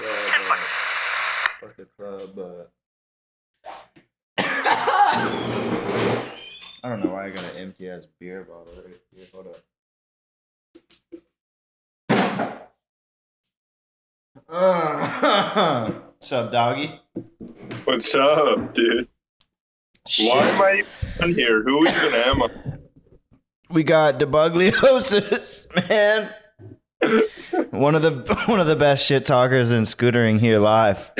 club. Uh, fuck a club. Uh, I don't know why I got an empty ass beer bottle right here. Hold up. Uh, what's up, doggy? What's up, dude? Why am I even here? Who even am I? We got DeBugliosis, man. One of the one of the best shit talkers in scootering here live.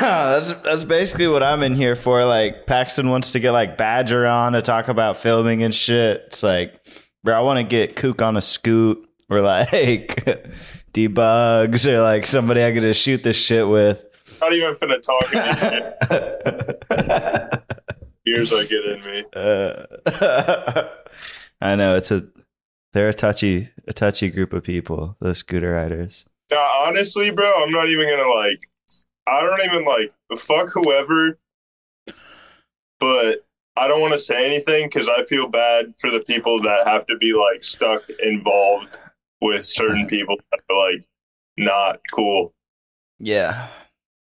that's that's basically what I'm in here for. Like Paxton wants to get like Badger on to talk about filming and shit. It's like, bro, I want to get Kook on a scoot or like dbugz or like somebody I could just shoot this shit with. Not even finna talk. Years I get in me. Uh, I know it's a they're a touchy a touchy group of people, the scooter riders. Now, honestly, bro, I'm not even gonna like. I don't even like fuck whoever, but I don't want to say anything because I feel bad for the people that have to be like stuck involved with certain people that are like not cool. Yeah.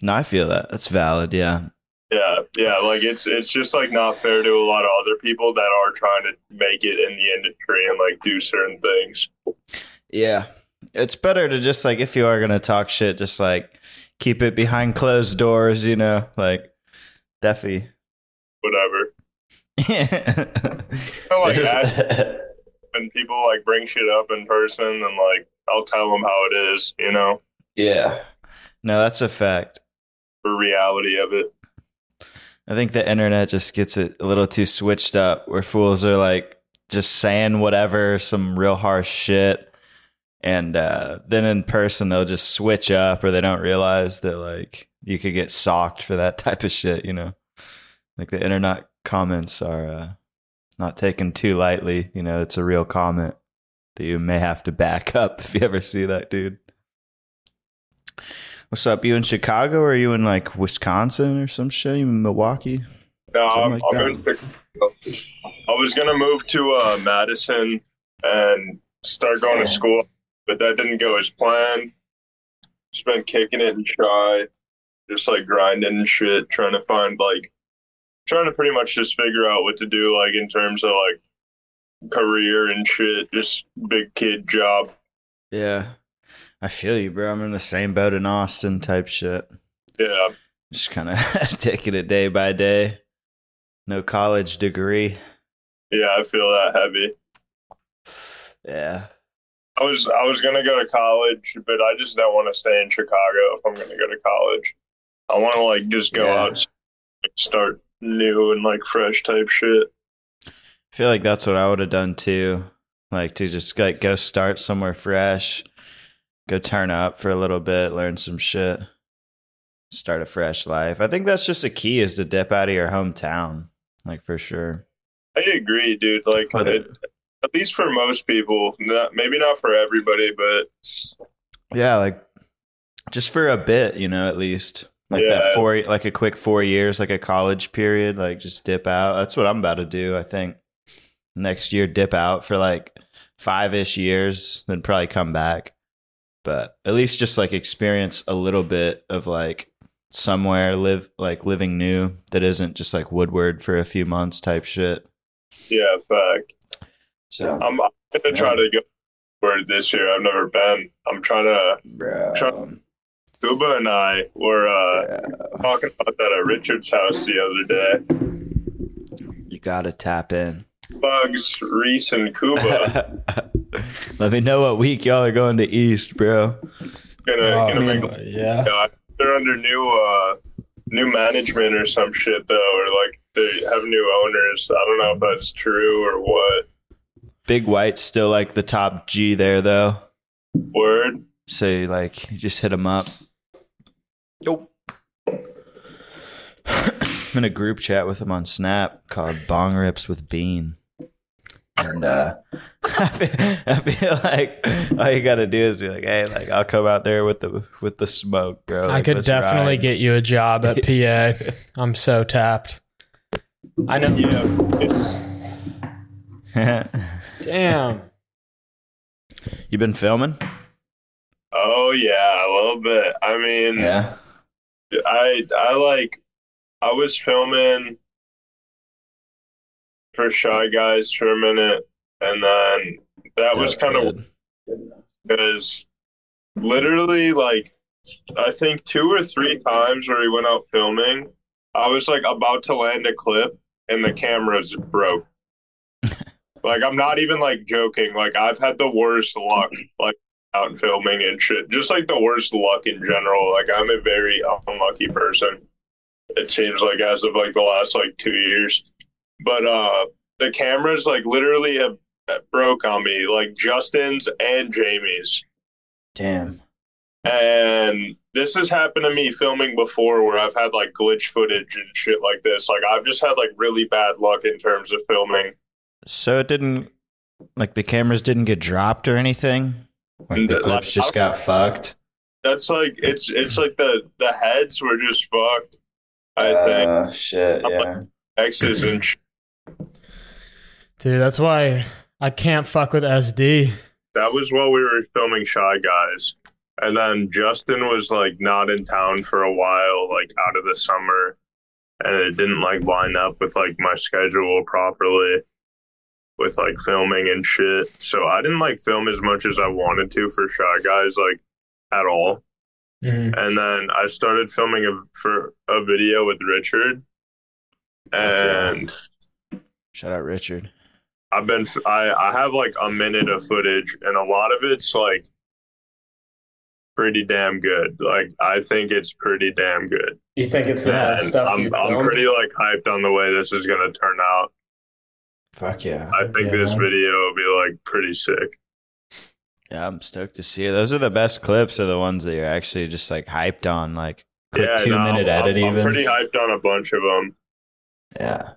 No, I feel that. That's valid, yeah. Yeah, yeah, like it's it's just like not fair to a lot of other people that are trying to make it in the industry and like do certain things. Yeah. It's better to just like if you are gonna talk shit, just like keep it behind closed doors, you know, like Deafy. Whatever. Yeah. I like ask when people like bring shit up in person and like I'll tell them how it is, you know, yeah. No, that's a fact. the reality of it. I think the internet just gets it a little too switched up where fools are like just saying whatever, some real harsh shit. And uh, then in person, they'll just switch up or they don't realize that like you could get socked for that type of shit, you know? Like the internet comments are uh, not taken too lightly. You know, it's a real comment that you may have to back up if you ever see that dude. What's up? You in Chicago or are you in like Wisconsin or some shit? You in Milwaukee? No, I'm, like I'm in Chicago. I was gonna move to uh, Madison and start going to school, but that didn't go as planned. Just been kicking it and shy, just like grinding and shit, trying to find like, trying to pretty much just figure out what to do, like in terms of like career and shit. Just big kid job. Yeah. I feel you, bro. I'm in the same boat in Austin type shit. Yeah, Just kind of taking it day by day. No college degree. yeah, I feel that heavy. Yeah. I was I was gonna go to college, but I just don't want to stay in Chicago if I'm gonna go to college. I want to like just go Yeah. out, and start new and like fresh type shit. I feel like that's what I would have done too. Like to just like go start somewhere fresh, go turn up for a little bit, learn some shit, start a fresh life. I think that's just a key is to dip out of your hometown, like for sure. I agree, dude. Like it, at least for most people, not, maybe not for everybody, but Yeah, like just for a bit, you know, at least like Yeah. that four, like a quick four years, like a college period, like just dip out. That's what I'm about to do. I think next year, dip out for like five ish years, then probably come back. But at least just like experience a little bit of like somewhere live like living new that isn't just like Woodward for a few months type shit. yeah, fact. So, I'm, I'm gonna try to go where this year. I've never been. I'm trying to. bro, Kuba and I were uh, talking about that at Richard's house the other day. you gotta tap in. Bugs, Reese, and Kuba. Let me know what week y'all are going to East, bro. gonna Oh, gonna man, make yeah. Yeah, they're under new uh new management or some shit though, or like they have new owners. I don't know if that's true or what. Big White's still like the top G there, though. Word. So like, you just hit him up. Yo. I'm in a group chat with him on Snap called Bong Rips with Bean. And uh, I, feel, I feel like all you gotta do is be like, "Hey, like I'll come out there with the with the smoke, bro." I Like, could let's definitely ride." get you a job at PA. I'm so tapped. I know. Yeah. Damn. you been filming? Oh yeah, a little bit. I mean, Yeah. I I like I was filming for Shy Guys for a minute, and then that was kind of because literally like I think two or three times where we went out filming, I was like about to land a clip and the cameras broke. like I'm not even like joking. Like I've had the worst luck like out filming and shit. Just like the worst luck in general. Like I'm a very unlucky person. It seems like as of like the last like two years. But uh the cameras like literally have broke on me, like Justin's and Jamie's. Damn. And this has happened to me filming before where I've had like glitch footage and shit like this. Like I've just had like really bad luck in terms of filming. So it didn't like the cameras didn't get dropped or anything. Like the clips just got fucked. That's like it's it's like the the heads were just fucked. I think Uh, shit. I'm Yeah. X's and sh- Dude, that's why I can't fuck with SD. that was while we were filming Shy Guys. And then Justin was like not in town for a while, like out of the summer. And it didn't like line up with like my schedule properly with like filming and shit. So I didn't like film as much as I wanted to for Shy Guys, like at all. Mhm. And then I started filming a, for a video with Richard. And Shout out Richard. I've been I I have like a minute of footage and a lot of it's like pretty damn good. Like I think it's pretty damn good. You think it's the Yeah, best And stuff I'm you I'm filmed? pretty like hyped on the way this is gonna turn out. Fuck yeah. I think Yeah. this video will be like pretty sick. Yeah, I'm stoked to see it. Those are the best clips, are the ones that you're actually just like hyped on, like quick yeah, two no, minute I'm, edit I'm even. pretty hyped on a bunch of them. yeah.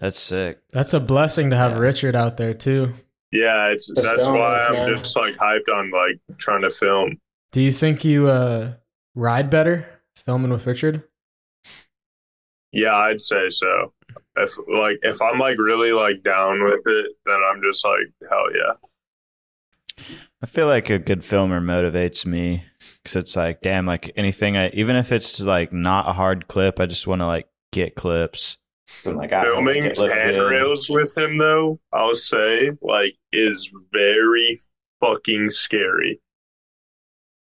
That's sick. That's a blessing to have Yeah. Richard out there too. Yeah, it's Just that's film why I'm man. just like hyped on like trying to film. Do you think you uh ride better filming with Richard? Yeah, I'd say so. If like if I'm like really like down with it, then I'm just like hell yeah. I feel like a good filmer motivates me because it's like, damn, like anything, I, even if it's like not a hard clip, I just want to like get clips. And, like, Filming make it look handrails with him though, I'll say, like, is very fucking scary.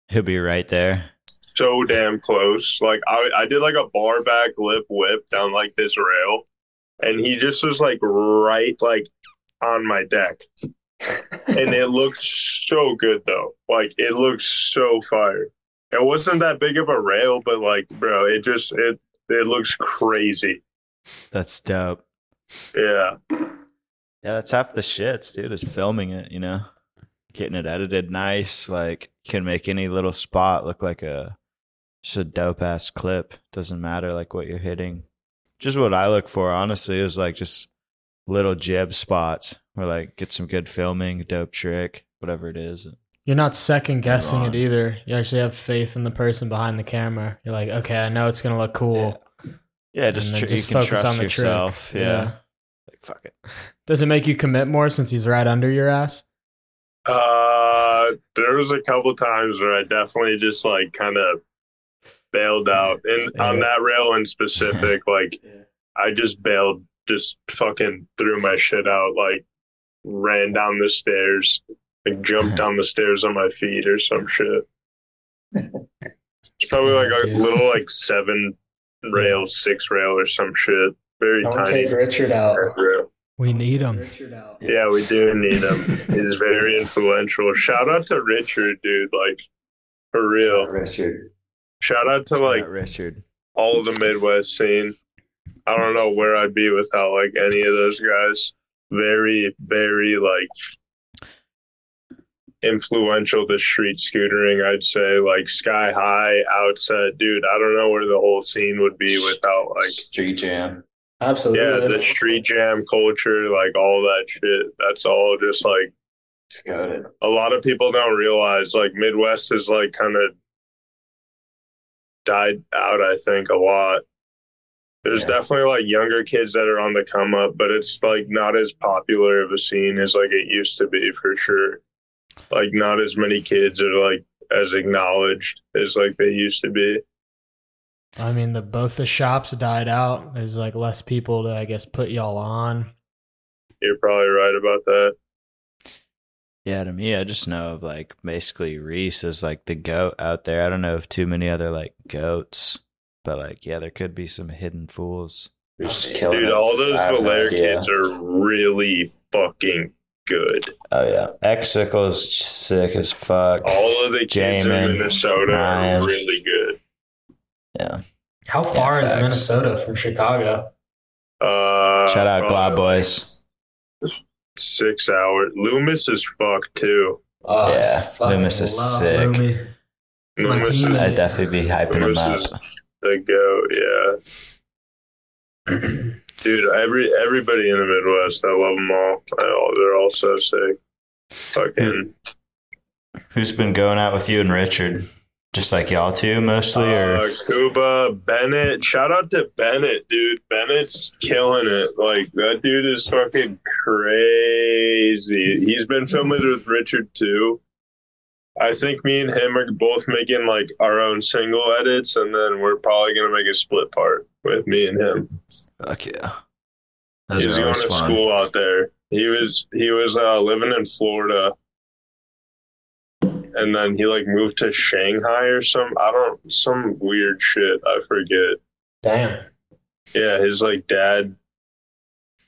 He'll be right there. So damn close. Like I, I did like a bar back lip whip down like this rail, and he just was like right like on my deck. And it looked so good though. Like it looks so fire. It wasn't that big of a rail, but like, bro, it just it it looks crazy. That's dope. Yeah. Yeah, that's half the shits, dude, is filming it, you know? Getting it edited nice. Like, can make any little spot look like a just a dope ass clip. Doesn't matter like what you're hitting. Just what I look for, honestly, is like just little jib spots where like get some good filming, dope trick, whatever it is. You're not second guessing it either. You actually have faith in the person behind the camera. You're like, okay, I know it's gonna look cool. Yeah, just, And then tr- you can trust trick. yourself. Yeah. Like fuck it. Does it make you commit more since he's right under your ass? Uh there was a couple times where I definitely just like kind of bailed out. And on that rail in specific, like I just bailed, just fucking threw my shit out, like ran down the stairs, like jumped down the stairs on my feet or some shit. It's probably like a Dude. little like seven rail, six rail or some shit. Very tiny. Richard out. rail. We need him. Yeah, we do need him. He's very influential. Shout out to Richard, dude. Like for real. Richard. Shout out to like Richard. all of the Midwest scene. I don't know where I'd be without like any of those guys. Very, very like influential to street scootering, I'd say. Like Sky High, Outset, dude. I don't know where the whole scene would be without like Street Jam. Absolutely. yeah, the street jam culture, like all that shit. That's all just like It's goaded. a lot of people don't realize like Midwest is like kind of died out, I think, a lot. There's Yeah. definitely like younger kids that are on the come up, but it's like not as popular of a scene as like it used to be for sure. Like not as many kids are like as acknowledged as like they used to be. I mean, the both the shops died out. There's like less people to, I guess, put y'all on. You're probably right about that. Yeah, to me, I just know of like basically Reese is like the goat out there. I don't know of too many other like goats, but like, yeah, there could be some hidden fools. We're just killing Dude, it. all those I Valaire kids are really fucking good. Oh yeah, Exicle is sick as fuck. All of the kids in Jamin, Minnesota Ryan. are really good. Yeah, How far is facts. Minnesota from Chicago? Uh, shout out probably Glob Boys. Six hours. Loomis is fucked too. Oh, Yeah, Loomis is sick. Loomis. My Loomis team is is- I'd definitely be hyping him up. is the goat. Yeah, dude. Every everybody in the Midwest, I love them all. I, they're all so sick. Fucking. Who's been going out with you and Richard? Just like y'all two, mostly, or Uh, Kuba, Bennett. Shout out to Bennett, dude. Bennett's killing it. Like that dude is fucking crazy. He's been filming with Richard too. I think me and him are both making like our own single edits, and then we're probably gonna make a split part with me and him. fuck yeah, those He's going to fun. school out there. He was he was uh, living in Florida, and then he like moved to Shanghai or some I don't some weird shit. I forget. Damn. Yeah, his like dad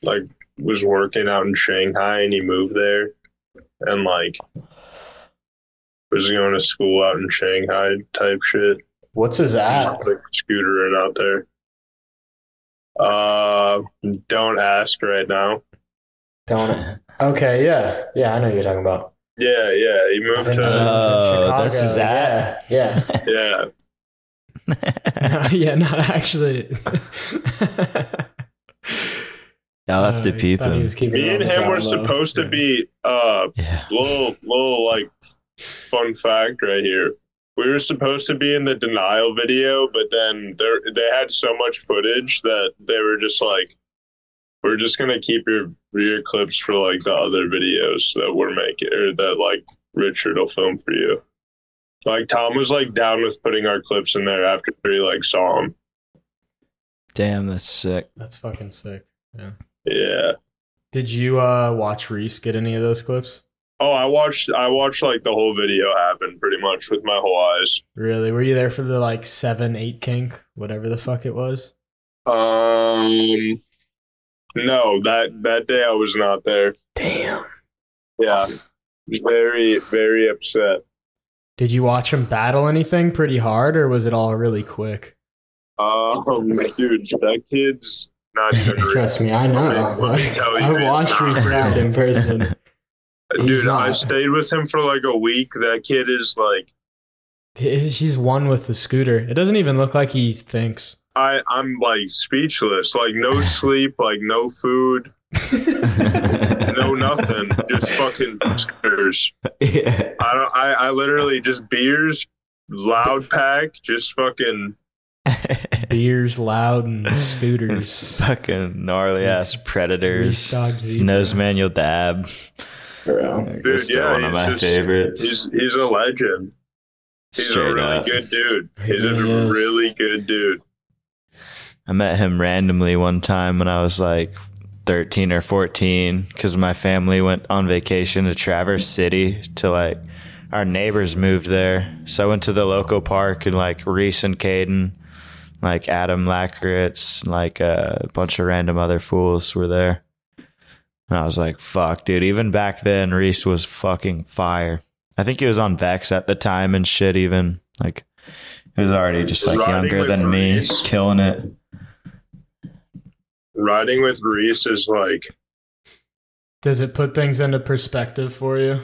like was working out in Shanghai and he moved there and like was going to school out in Shanghai type shit. What's his at? Like scootering out there. Uh don't ask right now. Don't. Okay, yeah, yeah, I know what you're talking about. Yeah, yeah. He moved to he Oh, that's his Chicago. Yeah, yeah. yeah. yeah, not actually. Y'all have to Uh, peep him. Me and him were low. supposed to be uh Yeah, little little like fun fact right here. We were supposed to be in the denial video, but then there they had so much footage that they were just like, "We're just gonna keep your your clips for like the other videos that we're making or that like Richard will film for you." Like Tom was like down with putting our clips in there after he like saw them. damn, that's sick. That's fucking sick. Yeah. Yeah. Did you uh watch Reese get any of those clips? Oh, I watched I watched like the whole video happen pretty much with my whole eyes. Really? Were you there for the like seven, eight kink, whatever the fuck it was? Um, no that that day I was not there. Damn. Yeah, very very upset. Did you watch him battle anything pretty hard, or was it all really quick? Um, dude, that kid's not even. Trust me, I know. Let me tell you, I it's watched not Reese in person. He's Dude, I stayed with him for like a week. That kid is like, He's one with the scooter. It doesn't even look like he thinks. I I'm like speechless. Like no sleep, like no food, no nothing. Just fucking scooters. yeah. I don't. I I literally just beers, loud pack, just fucking. Beers loud and scooters. Fucking gnarly ass Reese predators. dog zebra. Nose manual dab. Bro. Dude, It's still yeah, one of my just- favorites. He's he's a legend. He's a really up. good dude. He He's a really is. really good dude. I met him randomly one time when I was like 13 or 14 because my family went on vacation to Traverse City to like our neighbors moved there. So I went to the local park and like Reese and Caden, like Adam Lakritz, like uh, a bunch of random other fools were there. And I was like, fuck, dude. Even back then, Reese was fucking fire. I think he was on Vex at the time and shit, even. Like, he was already just like Riding younger with than me, Reese. killing it. Riding with Reese is like Does it put things into perspective for you?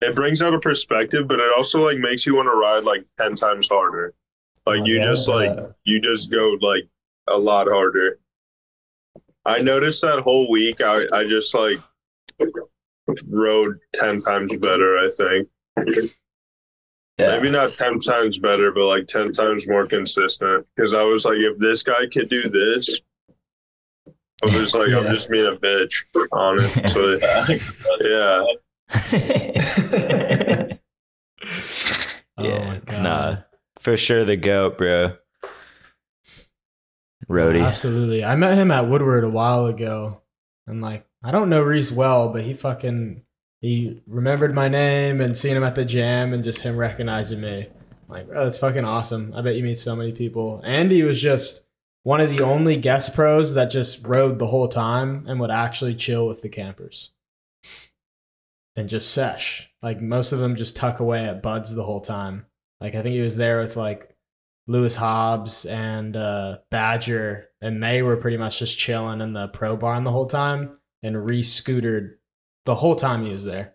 it brings out a perspective, but it also like makes you want to ride like ten times harder. Like Oh, you yeah? just like you just go like a lot harder. I noticed that whole week I, I just like rode ten times better, I think. Yeah. Maybe not 10 times better, but like 10 times more consistent. Because I was like, if this guy could do this, I was like, I'm just being a bitch on it. So, yeah. Oh yeah, my nah, for sure the goat, bro. Rody. Absolutely. I met him at Woodward a while ago. And like, I don't know Reese well, but he fucking he remembered my name and seeing him at the jam and just him recognizing me. Like, bro, that's fucking awesome. I bet you meet so many people. Andy was just one of the only guest pros that just rode the whole time and would actually chill with the campers. And just sesh. Like most of them just tuck away at buds the whole time. Like I think he was there with like Lewis Hobbs and uh, Badger, and they were pretty much just chilling in the pro barn the whole time. And Reese scootered the whole time he was there,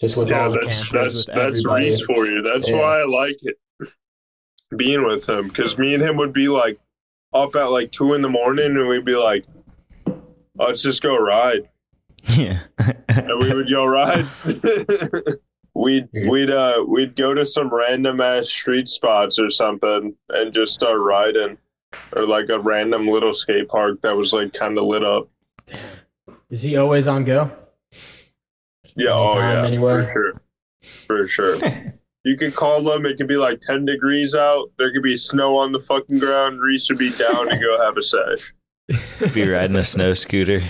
just with Yeah, all the that's campers, that's with that's everybody. Reese for you. That's Yeah. why I like it being with him because me and him would be like up at like two in the morning and we'd be like, let's just go ride, yeah. and we would go ride. we'd we'd uh we'd go to some random ass street spots or something and just start riding, or like a random little skate park that was like kind of lit up. Is he always on go? Yeah, oh Anytime, yeah, anywhere? for sure, for sure. You could call them. It could be like ten degrees out. There could be snow on the fucking ground. Reese would be down to go have a sesh. Be riding a snow scooter.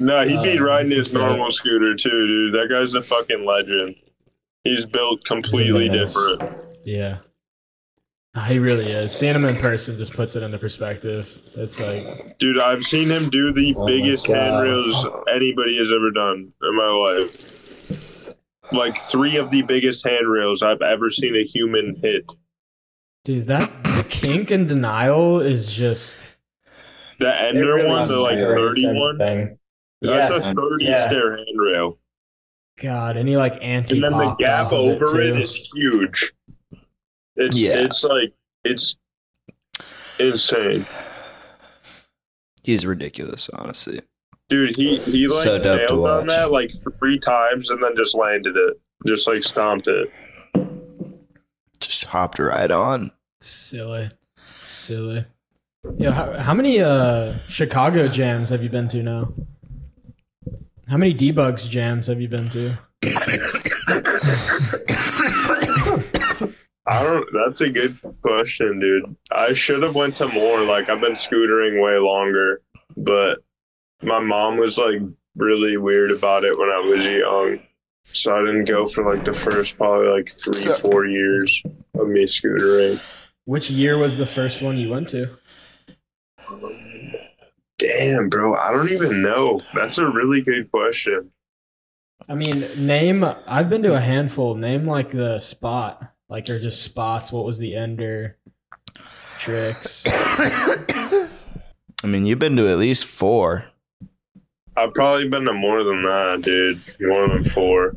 No, he'd be Oh, riding his insane. normal scooter too, dude. That guy's a fucking legend. He's built completely Nice. different. Yeah. Ah, He really is. Seeing him in person just puts it into perspective. It's like, Dude, I've seen him do the Oh biggest handrails anybody has ever done in my life. Like three of the biggest handrails I've ever seen a human hit. dude, that the kink and denial is just. The ender one, the like thirty one. That's Yeah. a thirty Yeah. stair handrail. God, any like anti and then the gap over it too. is huge. It's Yeah. it's like it's insane, He's ridiculous, honestly. dude. He he like So dope to nailed on that like three times and then just landed it, just like stomped it. Just hopped right on. silly, silly. Yo, how, how many uh Chicago jams have you been to now? How many dbugz jams have you been to? I don't. That's a good question, dude. I should have went to more. Like I've been scootering way longer, but my mom was like really weird about it when I was young, so I didn't go for like the first probably like three, So- four years of me scootering. Which year was the first one you went to? Damn, bro, I don't even know. That's a really good question. I mean, name. I've been to a handful. Name like the spot, like or just spots. What was the ender? Tricks. I mean, you've been to at least four. I've probably been to more than that, dude. More than four.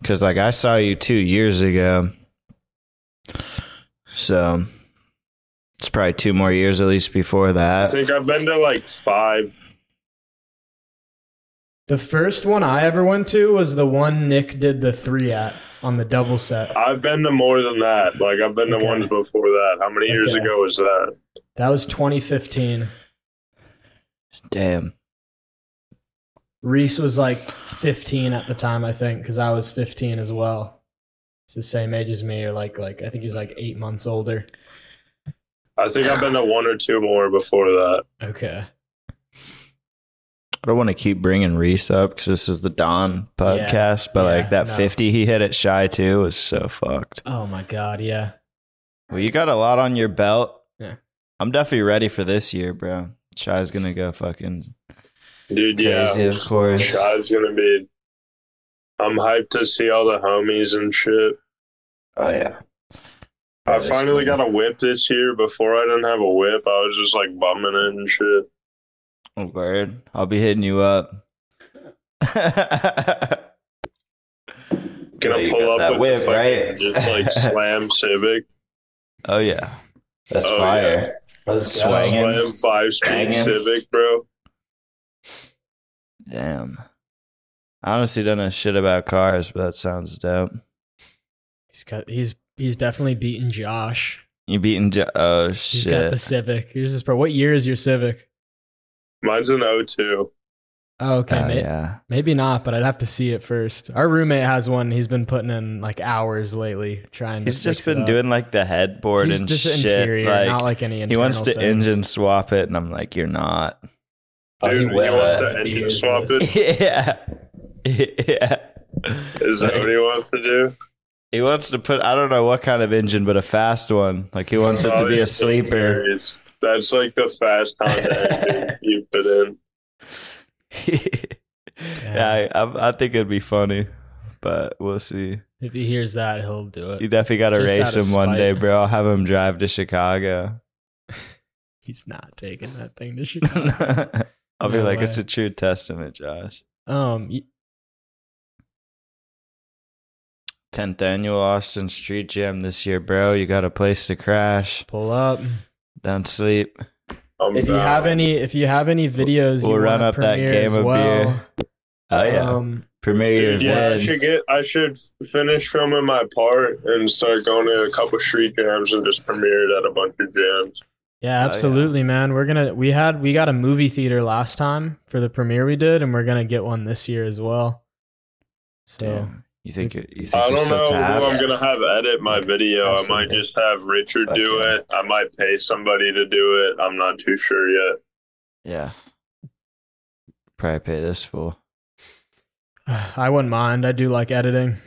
Because, like, I saw you two years ago. So, it's probably two more years at least before that. I think I've been to like five. The first one I ever went to was the one Nick did the three at on the double set. I've been to more than that. Like I've been to ones before that. How many years Okay. ago was that? That was 2015. Damn. Reese was like 15 at the time, I think, because I was 15 as well. He's the same age as me, or like like I think he's like eight months older. I think I've been to one or two more before that. Okay. I don't want to keep bringing Reese up because this is the Don podcast, but Yeah, like that no. 50 he hit at Shy too was so fucked. Oh my god, yeah. Well, you got a lot on your belt. Yeah. I'm definitely ready for this year, bro. Shy's gonna go fucking Dude, crazy, yeah. of course. Shy's gonna be I'm hyped to see all the homies and shit. Oh yeah. I finally cool. got a whip this year. Before I didn't have a whip. I was just like bumming it and shit. Oh, word. I'll be hitting you up. Gonna Yeah, you pull up that with whip, fucking- right? just like slam Civic. oh yeah. That's Oh, fire. yeah. Let's Swangin'. go. Slam five speed Civic, bro. Damn. I honestly don't know shit about cars, but that sounds dope. He's got he's he's definitely beaten Josh. You beating? Josh. oh He's got the! Civic. Here's this pro. What year is your Civic? Mine's an 02. Oh, okay, Oh, may- yeah. maybe not, but I'd have to see it first. Our roommate has one. He's been putting in like hours lately trying. He's to just fix it been up. doing like the headboard He's and just shit. interior, like, not like any. he wants to things. engine swap it, and I'm like, you're not. Oh, he Dude, he will. wants uh, to engine swap this. it. yeah, yeah. Is that what he wants to do? He wants to put I don't know what kind of engine, but a fast one. Like he wants it to be a sleeper. It's, that's like the fast Honda engine you put in. yeah, I, I, I think it'd be funny, but we'll see. If he hears that, he'll do it. You definitely got to race out of him one day, bro. I'll have him drive to Chicago. He's not taking that thing to Chicago. I'll be like, way. it's a true testament, Josh. um, 10th annual Austin Street Jam this year, bro. You got a place to crash. pull up. Don't sleep. I'm If you have any, if you have any videos, We'll you run up that premiere game as of well, beer. Oh, yeah. Um, Premiere your Dude, yeah, I should get. I should finish filming my part and start going to a couple street jams and just premiere it at a bunch of jams. Yeah, yeah. absolutely, man. We're gonna we had we got a movie theater last time for the premiere we did, and we're gonna get one this year as well. So Damn. You think you think I don't know who? I'm gonna have edit my video. I might just have Richard do it. I might pay somebody to do it. I'm not too sure yet. Yeah. Probably pay this fool. I wouldn't mind. I do like editing,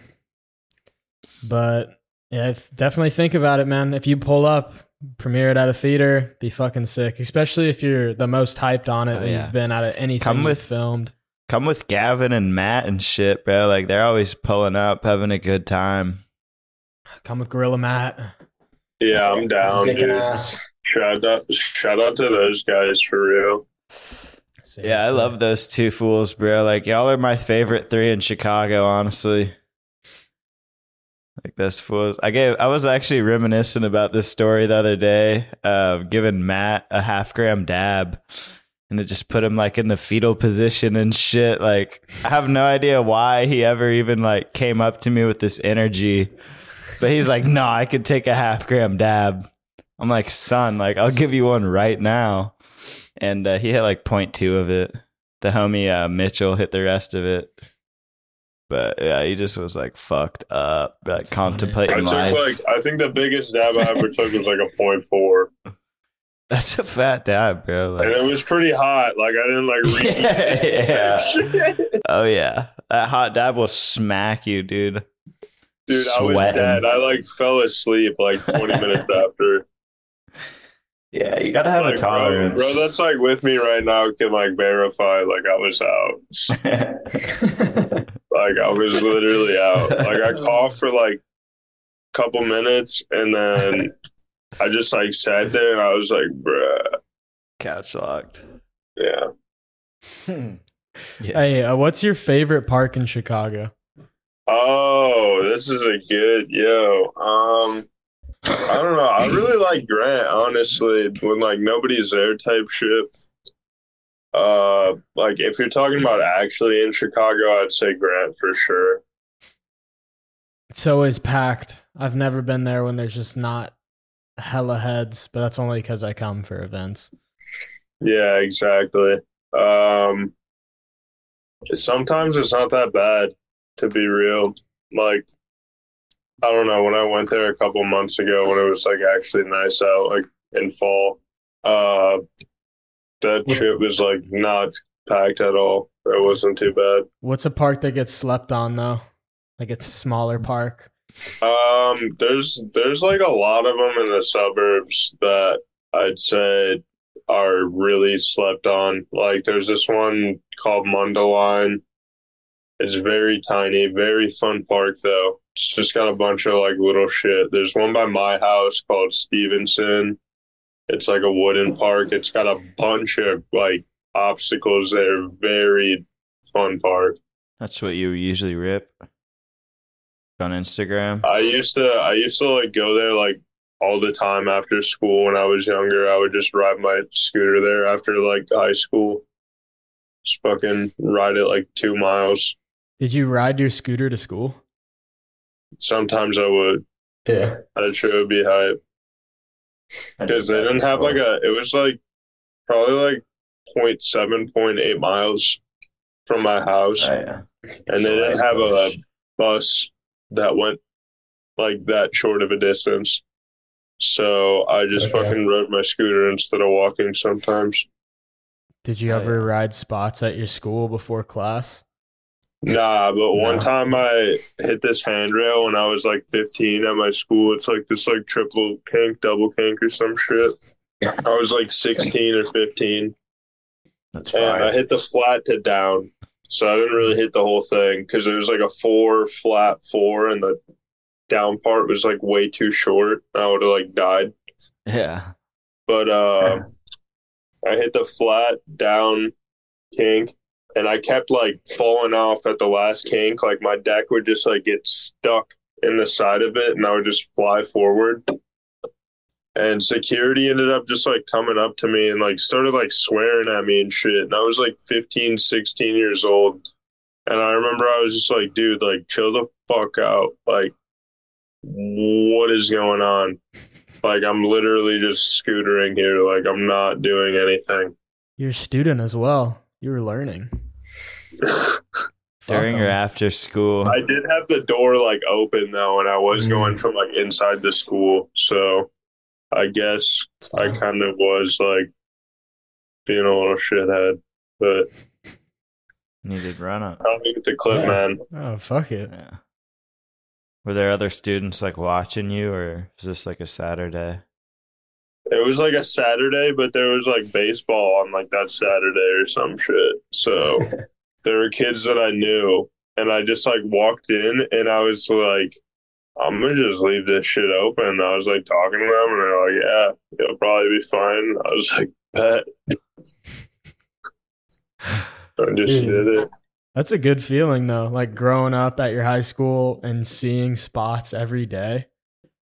but yeah, definitely think about it, man. If you pull up, premiere it at a theater, be fucking sick. Especially if you're the most hyped on it Oh, that yeah. you've been out of anything Come you've with- filmed. Come with Gavin and Matt and shit, bro. Like they're always pulling up, having a good time. Come with Gorilla Matt. Yeah, I'm down, Kicking dude. ass. Shout out, shout out to those guys for real. Yeah, I love those two fools, bro. Like y'all are my favorite three in Chicago, honestly. Like those fools. I gave I was actually reminiscing about this story the other day of giving Matt a half gram dab. And it just put him like in the fetal position and shit. Like I have no idea why he ever even like came up to me with this energy. But he's like, no, I could take a half gram dab. I'm like, son, like I'll give you one right now and uh, he hit like point two of it. The homie uh, Mitchell hit the rest of it. But yeah, he just was like fucked up, like That's funny. I contemplating took life. like I think the biggest dab I ever took was like a point four, That's a fat dab, bro. and it was pretty hot. Like I didn't like read. Yeah. oh yeah, that hot dab will smack you, dude. Dude, I was dead. I like fell asleep like 20 minutes after. Yeah, you gotta have Like, a bro, tolerance. bro, that's like with me right now can like verify like I was out. Like I was literally out. Like I coughed for like a couple minutes and then I just like sat there and I was like, bruh. Couch locked. Yeah. Yeah. Hey, uh, what's your favorite park in Chicago? Oh, this is a good yo. Um I don't know. I really like Grant, honestly, when like nobody's there type shit. Uh like if you're talking about actually in Chicago, I'd say Grant for sure. It's always packed. I've never been there when there's just not hella heads, but that's only because I come for events. Yeah, exactly. Um, sometimes it's not that bad, to be real. Like, I don't know. When I went there a couple months ago, when it was like actually nice out, like in fall, uh, that shit was like not packed at all. It wasn't too bad. What's a park that gets slept on though? Like it's a smaller park. Um, there's there's like a lot of them in the suburbs that I'd say are really slept on. Like there's this one called Mundelein. It's very tiny, very fun park though. It's just got a bunch of like little shit. There's one by my house called Stevenson. It's like a wooden park. It's got a bunch of like obstacles there. Very fun park. That's what you usually rip on Instagram. I used to I used to like go there like all the time after school when I was younger. I would just ride my scooter there after like high school. Just fucking ride it like two miles. Did you ride your scooter to school? sometimes I would. Yeah. That shit would be hype because they didn't have like a. It was like probably like 0.7, 0.8 miles from my house, Oh, yeah. and they didn't have a bus that went like that short of a distance. So I just Okay. fucking rode my scooter instead of walking sometimes. Did you Oh, ever yeah. ride spots at your school before class? Nah, but one No. time I hit this handrail when I was like 15 at my school. It's like this like triple kink, double kink or some shit. I was like 16 or 15 That's and I hit the flat to down. So I didn't really hit the whole thing because it was like a four flat four and the down part was like way too short. I would have like died. Yeah. But uh, I hit the flat down kink and I kept like falling off at the last kink. Like my deck would just like get stuck in the side of it and I would just fly forward. And security ended up just like coming up to me and like started like swearing at me and shit. And I was like 15, 16 years old. And I remember I was just like, dude, like chill the fuck out. Like, what is going on? Like I'm literally just scootering here. Like I'm not doing anything. You're a student as well. You were learning. During or after school. I did have the door like open though, and I was Mm. going from like inside the school. So I guess I kind of was like being a little shithead. But Needed run up. I don't need the clip, Yeah. man. Oh fuck it. Yeah. Were there other students like watching you, or was this like a Saturday? It was like a Saturday, but there was like baseball on like that Saturday or some shit. So there were kids that I knew, and I just like walked in, and I was like, "I'm gonna just leave this shit open." I was like talking to them, and they're like, "Yeah, it'll probably be fine." I was like, "Bet." I just Dude. did it. That's a good feeling though. Like growing up at your high school and seeing spots every day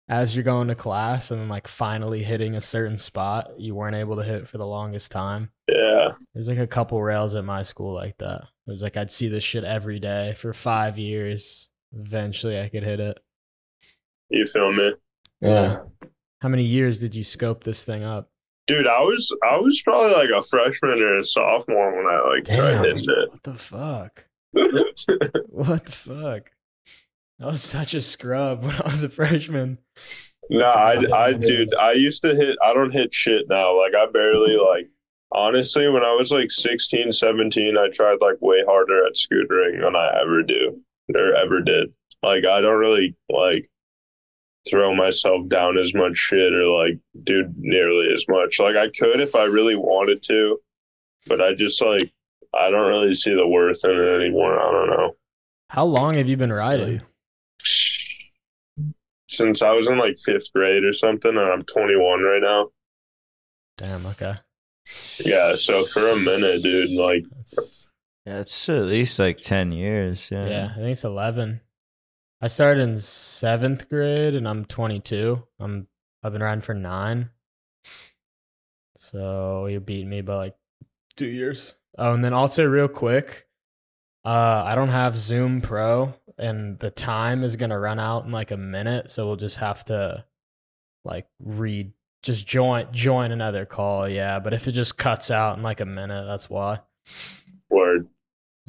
as you're going to class and then like finally hitting a certain spot you weren't able to hit for the longest time. Yeah, There's like a couple rails at my school like that. It was like I'd see this shit every day for five years. Eventually I could hit it. You feel me, Yeah. How many years did you scope this thing up? dude? I was I was probably like a freshman or a sophomore when I like Damn. tried hitting What the fuck? What the fuck? I was such a scrub when I was a freshman. No, I, I, dude, I used to hit, I don't hit shit now. Like, I barely, like, honestly, when I was like 16, 17, I tried, like, way harder at scootering than I ever do or ever did. Like, I don't really, like, throw myself down as much shit or, like, do nearly as much. Like, I could if I really wanted to, but I just, like, I don't really see the worth in it anymore. I don't know. How long have you been riding? Since I was in, like, fifth grade or something, and I'm 21 right now. Damn, okay. Yeah, so for a minute, dude, like That's, Yeah, it's at least like ten years. Yeah. yeah, I think it's 11. I started in seventh grade and I'm 22. I'm, I've been riding for nine. So you beat me by like two years. Oh, and then also, real quick, uh, I don't have Zoom Pro and the time is going to run out in like a minute. So we'll just have to like read, just join, join another call. Yeah. But if it just cuts out in like a minute, that's why. word.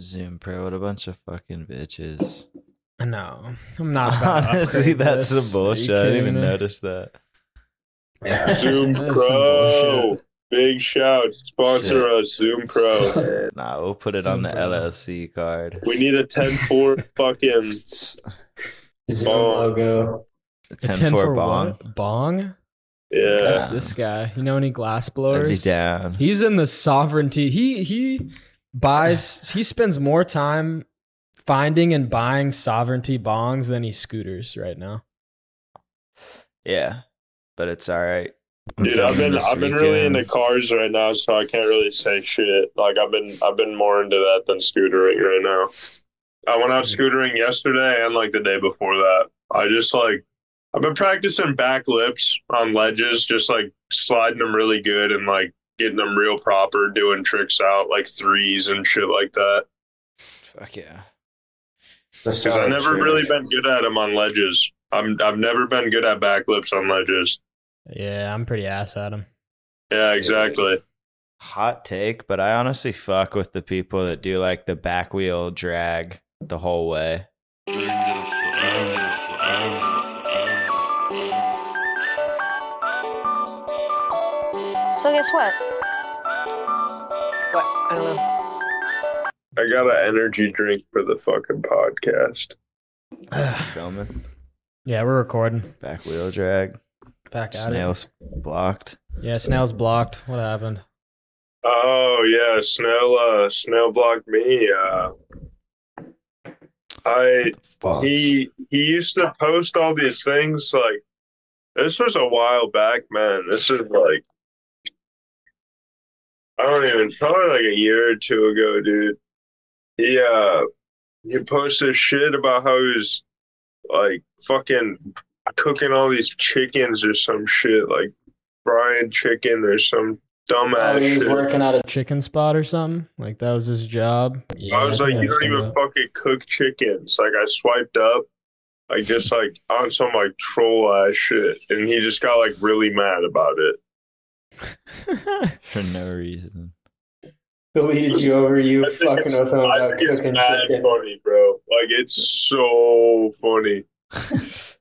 Zoom Pro, what a bunch of fucking bitches. No, I'm not. About Honestly, upgrade that's this. some bullshit. I didn't even me? notice that. Zoom That's Pro. Big shout. Sponsor Shit. us, Zoom Pro. Yeah, nah, we'll put it on the Pro. LLC card. We need a 10 4 fucking Zoom Bong. logo. A 10 10 for for bong. what? Bong? yeah. That's this guy. You know any glass I'd blowers? down. He's in the sovereignty. He he buys. he spends more time finding and buying sovereignty bongs than he scooters right now. Yeah, but it's all right. I'm Dude, I've been I've been really weekend. into cars right now, so I can't really say shit. Like I've been I've been more into that than scootering right now. I went out scootering yesterday and like the day before that. I just like I've been practicing back lips on ledges, just like sliding them really good and like getting them real proper, doing tricks out like threes and shit like that. Fuck yeah. Because I've never really been good at them on ledges. I'm I've never been good at backflips on ledges. Yeah, I'm pretty ass at them. Yeah, exactly. Hot take, but I honestly fuck with the people that do like the back wheel drag the whole way. So guess what? What? I don't know. I got an energy drink for the fucking podcast. Filming yeah, we're recording. back wheel drag. Back at it. Snails blocked. Yeah, snail's blocked. What happened? Oh yeah, snail. uh snail blocked me. Uh I he he used to post all these things like this was a while back, man. This is like I don't even probably like a year or two ago, dude. He uh he posted shit about how he was like fucking cooking all these chickens or some shit, like frying chicken or some dumbass Oh, he was shit. working at a Chicken spot or something? Like that was his job? Yeah, I was think like, you don't even that. fucking cook chickens. Like I swiped up, like just like on some like troll ass shit, and he just got like really mad about it. For no reason. Deleted you over you I fucking it's- with him about think it's cooking mad chicken. funny, bro. Like it's so funny.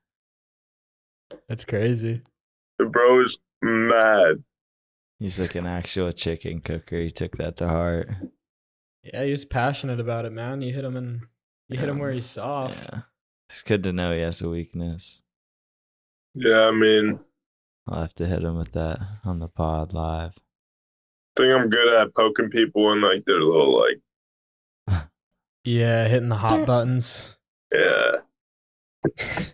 That's crazy. The bro is mad. He's like an actual chicken cooker. He took that to heart. Yeah, he was passionate about it, man. You hit him in you hit him where he's soft. Yeah. It's good to know he has a weakness. Yeah, I mean, I'll have to hit him with that on the pod live. I think I'm good at poking people in like their little like Yeah, hitting the hot buttons. yeah.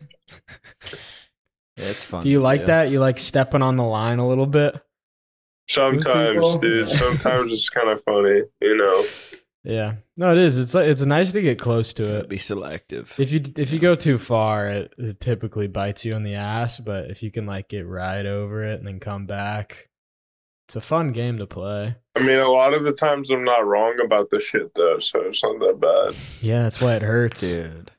Yeah, it's fun. Do you to like that? You like stepping on the line a little bit? Sometimes, dude. Sometimes it's kind of funny, you know. Yeah. No, it is. It's like it's nice to get close to Gotta it. Be selective. If you if you go too far, it, it typically bites you in the ass. But if you can like get right over it and then come back, it's a fun game to play. I mean, a lot of the times I'm not wrong about the shit though, so it's not that bad. Yeah, that's why it hurts. Dude,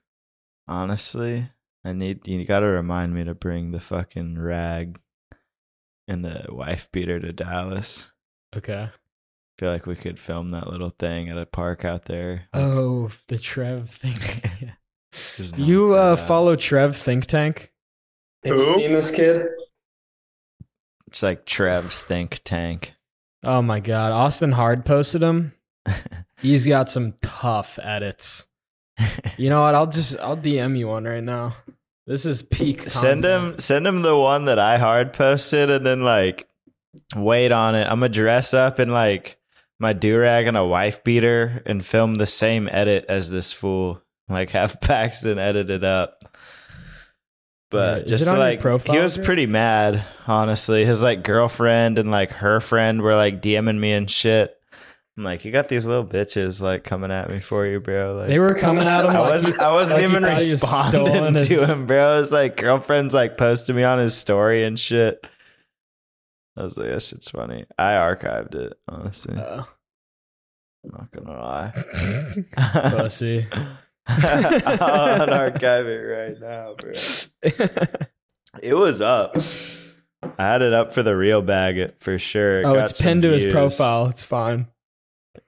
honestly, I need you got to remind me to bring the fucking rag and the wife beater to Dallas. Okay. feel like we could film that little thing at a park out there. Oh, the Trev thing. Yeah. You uh, follow Trev Think Tank? Have you Who? seen this kid? It's like Trev's think tank. Oh my god, Austin Hard posted him. He's got some tough edits. You know what? I'll just I'll DM you one right now. This is peak. send him send him the one that I hard posted and then like wait on it. I'm gonna dress up in like my do rag and a wife beater and film the same edit as this fool. Like have Paxton edit it up. But just to, like profile he was pretty mad, honestly. His like girlfriend and like her friend were like DMing me and shit. I'm like, you got these little bitches like coming at me for you, bro. Like They were coming at him. I like wasn't. he- I wasn't like even responding his- to him, bro. It was like girlfriend's like posting me on his story and shit. I was like, that shit's funny. I archived it, honestly. Uh, I'm not gonna lie. pussy. I'll unarchive it right now, bro. It was up. I had it up for the real bag it for sure. It oh, got it's pinned to his profile. It's fine.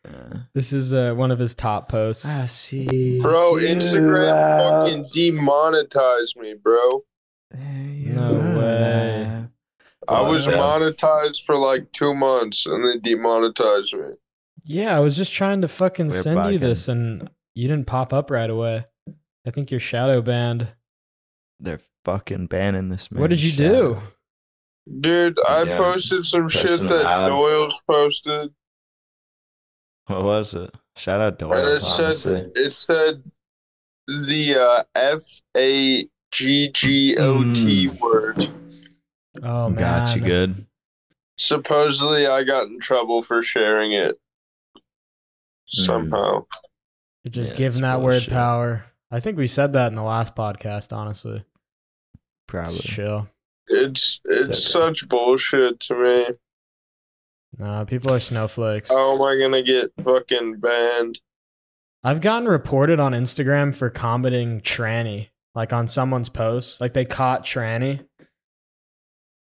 Yeah. This is uh, one of his top posts. I see. Bro, Instagram out fucking demonetized me, bro. No way. I was monetized for like two months and they demonetized me. Yeah, I was just trying to fucking We're send you this, and you didn't pop up right away. I think you're shadow banned. They're fucking banning this man. What did you do? Dude, I Yeah. posted some shit that loud. Doyle's posted, What was it? Shout out Doyle. and it Doyle. said it said the uh, F A G G O T Mm. word. Oh man, Got you good. Supposedly, I got in trouble for sharing it somehow. Just Yeah, giving it's that word power. I think we said that in the last podcast. Honestly, Probably. It's chill. It's it's okay. such bullshit to me. Nah, people are snowflakes. How am I gonna get fucking banned? I've gotten reported on Instagram for commenting tranny, like on someone's post, like they caught tranny.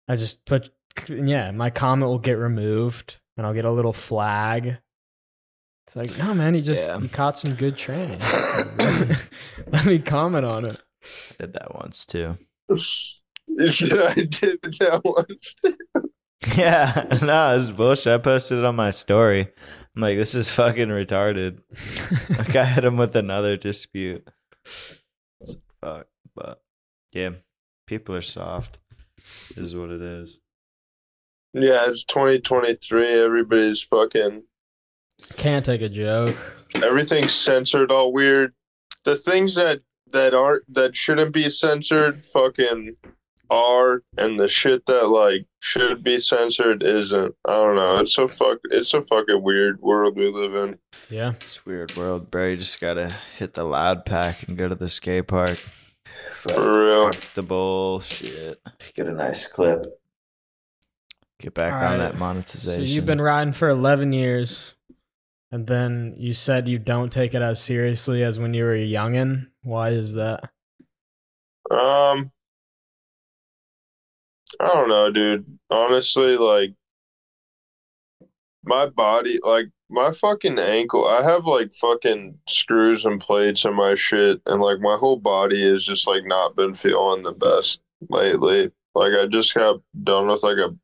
I just put, yeah, my comment will get removed, and I'll get a little flag. It's like, no, man, you just Yeah. you caught some good training. Let me comment on it. I did that once too. Yeah, I did that once. Yeah, no, it's bullshit. I posted it on my story. I'm like, this is fucking retarded. Like, I hit him with another dispute. Like, fuck, but yeah, people are soft. This is what it is. Yeah, it's 2023. Everybody's fucking Can't take a joke. everything's censored all weird. The things that that aren't that shouldn't be censored fucking are, and the shit that like should be censored isn't. I don't know. It's so fuck. It's a fucking weird world we live in. Yeah. It's a weird world, bro. You just gotta hit the loud pack and go to the skate park. Fuck, For real. fuck the bullshit. Get a nice clip. Get back All on right. that monetization. So monetization. you've been riding for 11 years, and then you said you don't take it as seriously as when you were a youngin. Why is that? Um, I don't know, dude. Honestly, like my body, like my fucking ankle, I have like fucking screws and plates in my shit, and like my whole body has just like not been feeling the best lately. Like I just got done with like a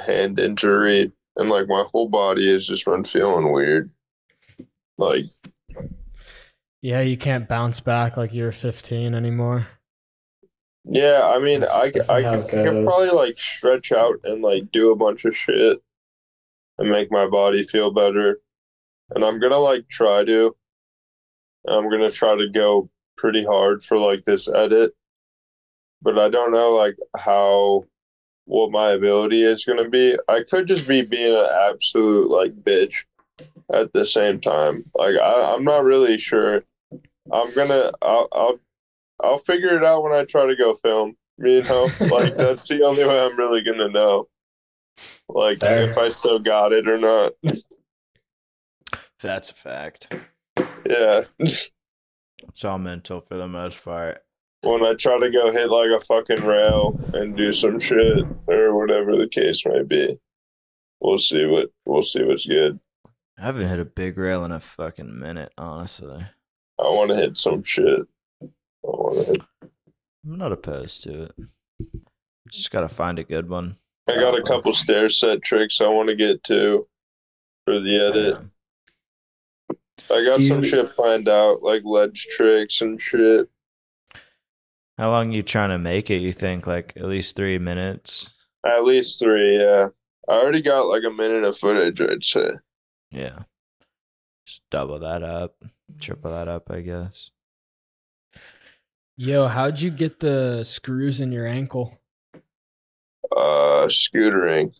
hand injury, and like my whole body has just been feeling weird. Like Yeah, you can't bounce back like you're 15 anymore. Yeah, I mean, That's I, I, definitely how it c- I could probably like stretch out and like do a bunch of shit and make my body feel better. And I'm gonna like try to. I'm gonna try to go pretty hard for like this edit, but I don't know like how what my ability is gonna be. I could just be being an absolute like bitch at the same time. Like I, I'm not really sure. I'm gonna. I'll. I'll I'll figure it out when I try to go film. You know, like that's the only way I'm really gonna know. Like Fair. if I still got it or not. That's a fact. Yeah. It's all mental for the most part. When I try to go hit like a fucking rail and do some shit or whatever the case may be. We'll see what we'll see what's good. I haven't hit a big rail in a fucking minute, honestly. I wanna hit some shit. I wanna hit I'm not opposed to it. Just gotta find a good one. I got a couple stair set tricks I wanna get to for the edit. I got some shit planned out, like ledge tricks and shit. How long you trying to make it? You think like at least three minutes? At least three, yeah. I already got like a minute of footage, I'd say. Yeah. Just double that up, triple that up, I guess. Yo, how'd you get the screws in your ankle? Uh, scootering.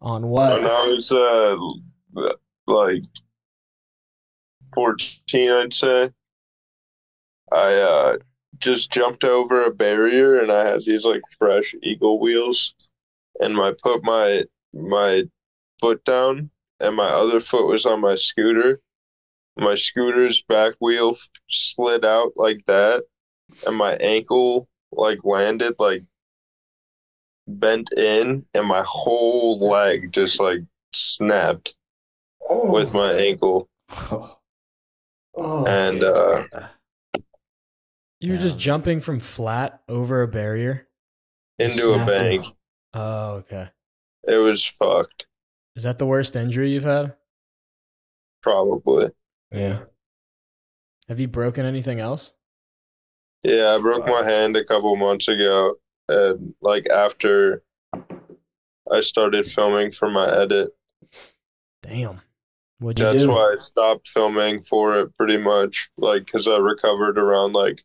On what? When I was uh, like 14, I'd say, I uh, just jumped over a barrier and I had these like fresh eagle wheels. And I put my my foot down and my other foot was on my scooter. My scooter's back wheel f- slid out like that, and my ankle like landed like bent in, and my whole leg just like snapped with my ankle. Oh, And uh, You were just jumping from flat over a barrier? into a bank. Oh, okay. It was fucked, Is that the worst injury you've had? probably. yeah. Have you broken anything else? Yeah, I broke my hand a couple months ago, and like after I started filming for my edit, Damn. What'd you that's do? why I stopped filming for it pretty much, like because I recovered around like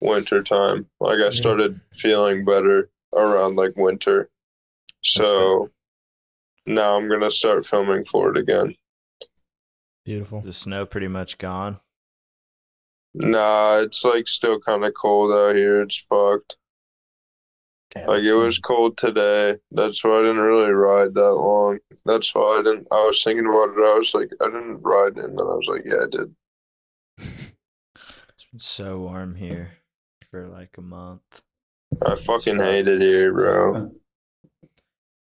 winter time. Like I Yeah. started feeling better around like winter, so now I'm gonna start filming for it again. Beautiful. The snow pretty much gone. Nah, it's like still kind of cold out here. It's fucked. Damn, Like it was cold today. That's why I didn't really ride that long. That's why I didn't. I was thinking about it. I was like, I didn't ride, and then I was like, yeah, I did. It's been so warm here for like a month. I fucking hate it here, bro.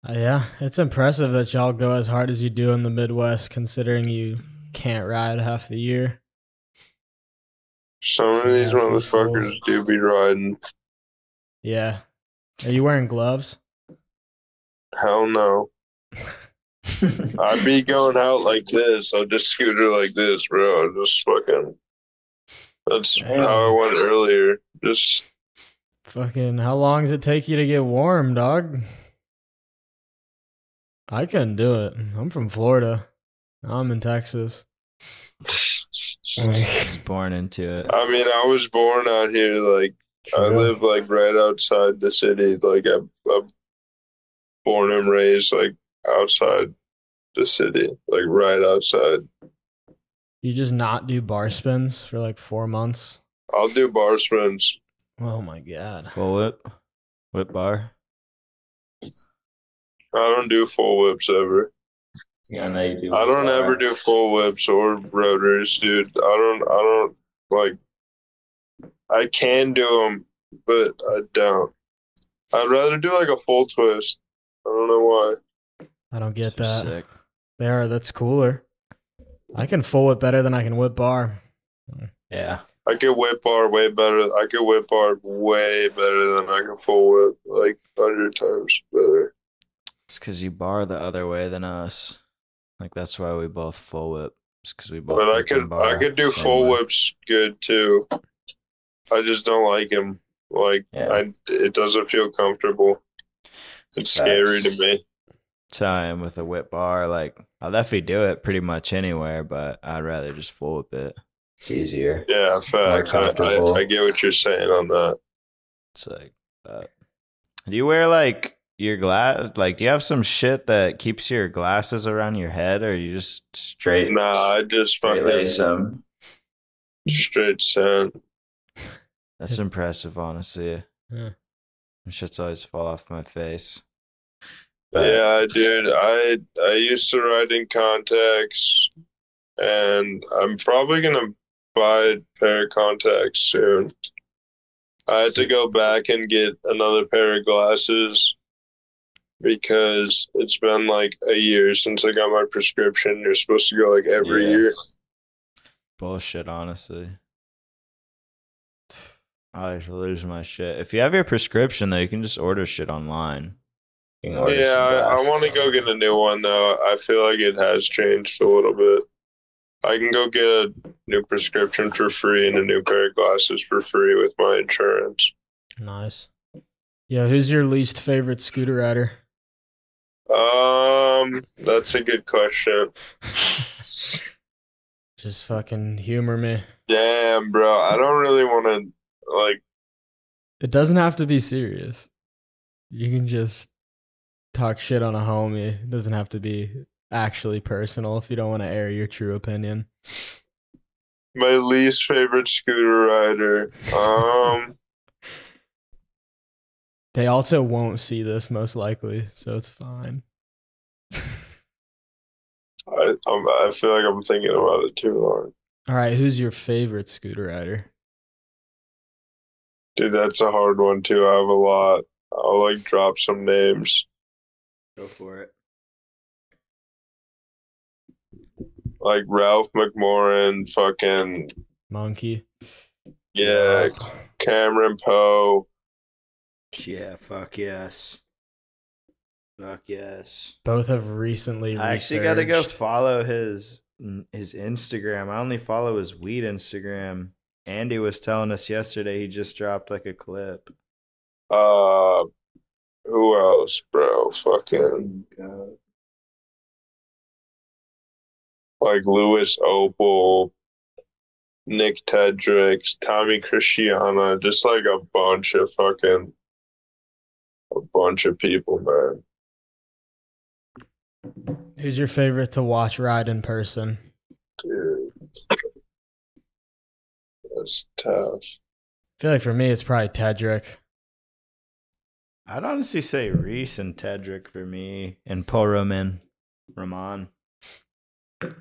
Uh, yeah, it's impressive that y'all go as hard as you do in the Midwest, considering you can't ride half the year. Some of these Yeah, motherfuckers do be riding. Yeah. Are you wearing gloves? Hell no. I'd be going out like this. I'd just scooter like this, bro. Just fucking. That's Damn. how I went earlier. Just Fucking, how long does it take you to get warm, dog? I couldn't do it. I'm from Florida. I'm in Texas. Just born into it. I mean, I was born out here. Like, I live like right outside the city. Like, I'm, I'm born and raised like outside the city, like right outside. You just not do bar spins for like four months. I'll do bar spins. Oh my god. Full whip, whip bar. I don't do full whips ever. Yeah, I know you do. I don't ever do full whips or rotors, dude. I don't. I don't like. I can do them, but I don't. I'd rather do like a full twist. I don't know why. I don't get So that. sick. There, that's cooler. I can full whip better than I can whip bar. Yeah. I can whip bar way better. I can whip bar way better than I can full whip, like hundred times better. It's because you bar the other way than us. Like that's why we both full whip. It's because we both. But I could, I could do full way. whips good too. I just don't like him. Like Yeah. I, it doesn't feel comfortable. It's scary to me. That's am with a whip bar. Like I'll definitely do it pretty much anywhere, but I'd rather just full whip it. It's easier. Yeah, facts. I. I, I get what you're saying on that. It's like that. Do you wear like your glass? Like, do you have some shit that keeps your glasses around your head, or you just straight? Nah, I just Straight fucking lace them. straight sand. That's impressive, honestly. Yeah. Them shits always fall off my face. But Yeah, dude. I I used to ride in contacts, and I'm probably gonna buy a pair of contacts soon. I had to go back and get another pair of glasses because it's been like a year since I got my prescription. You're supposed to go like every Yeah. year. Bullshit, honestly. I just lose my shit. If you have your prescription, though, you can just order shit online. order Yeah, I, I want to go get a new one though. I feel like it has changed a little bit. I can go get a new prescription for free and a new pair of glasses for free with my insurance. Nice. Yeah, who's your least favorite scooter rider? Um, that's a good question. Just fucking humor me. Damn, bro, I don't really want to like. It doesn't have to be serious. You can just talk shit on a homie. It doesn't have to be actually personal if you don't want to air your true opinion. My least favorite scooter rider. Um, They also won't see this most likely, so it's fine. I I'm, I feel like I'm thinking about it too long, All right, who's your favorite scooter rider? dude. That's a hard one too. I have a lot. I'll like drop some names. Go for it. like Ralph McMoran, fucking Monkey. yeah, Cameron Poe. Yeah, fuck yes. Fuck yes. Both have recently I actually got to go follow his his Instagram. I only follow his weed Instagram. Andy was telling us yesterday he just dropped like a clip. Uh, who else, bro? Fucking like Lewis Opal, Nick Tedricks, Tommy Christiana, just like a bunch of fucking a bunch of people, man. Who's your favorite to watch ride in person? Dude, that's tough. I feel like for me, it's probably Tedrick. I'd honestly say Reese and Tedrick for me, and Paul Roman, Ramon. Those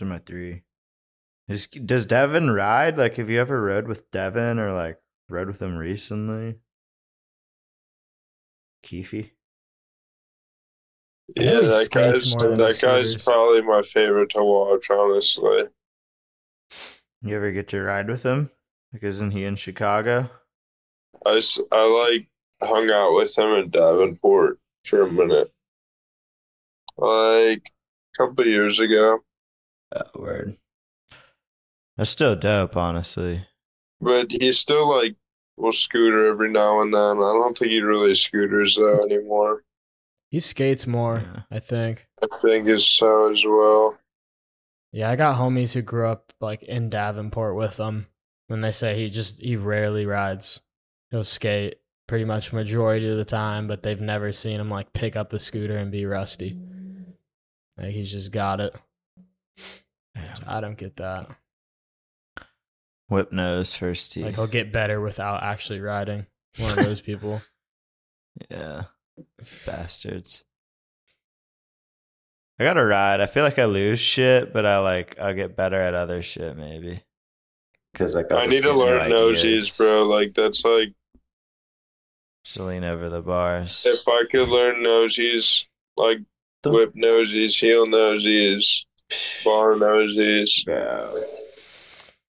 are my three. Is, does Devin ride? Like, have you ever rode with Devin or like rode with him recently? Keefe? Yeah, that guy's that guy's probably my favorite to watch. Honestly, You ever get to ride with him? Like, isn't he in Chicago? I, I like hung out with him in Davenport for a minute, like a couple years ago. Oh, word. That's still dope, honestly. But he's still like will scooter every now and then. I don't think he really scooters though anymore. He skates more, Yeah. I think. I think is so as well. Yeah, I got homies who grew up like in Davenport with him. When they say he just he rarely rides, he'll skate pretty much majority of the time, but they've never seen him like pick up the scooter and be rusty. Like he's just got it. I don't get that. Whip nose first tee. Like I'll get better without actually riding. One of those people. Yeah. Bastards. I gotta ride. I feel like I lose shit, but I like I'll get better at other shit maybe. Cause like I'll I need to learn nosies, ideas. bro. Like that's like Just over the bars. if I could learn nosies, like whip nosies, heel nosies, bar nosies. Bro.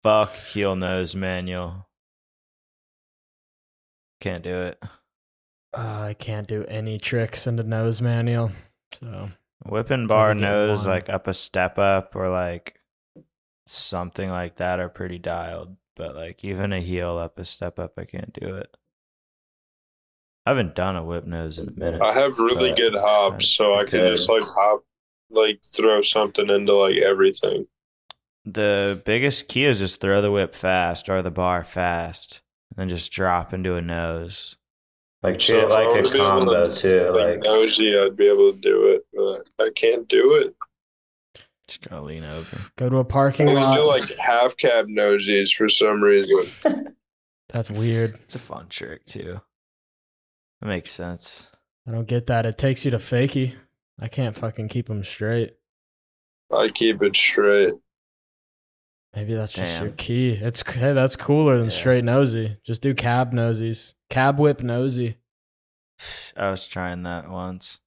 Fuck heel nose manual. Can't do it. Uh, I can't do any tricks in the nose manual. So Whipping bar nose one. like up a step up or like something like that are pretty dialed. But like even a heel up a step up, I can't do it. I haven't done a whip nose in a minute. I have really good hops, so I can Okay. just like hop, like throw something into like everything. The biggest key is just throw the whip fast or the bar fast, and then just drop into a nose. Like So treat it like a combo to, too. Like Like nosy, I'd be able to do it, but I can't do it. Just gotta lean over. go to a parking only lot. do like half cab nosies for some reason. That's weird. It's a fun trick too. That makes sense. I don't get that. It takes you to fakie. I can't fucking keep them straight. I keep it straight. Maybe that's just Damn. your key. It's hey, that's cooler than Yeah. straight nosy. Just do cab nosies. Cab whip nosy. I was trying that once.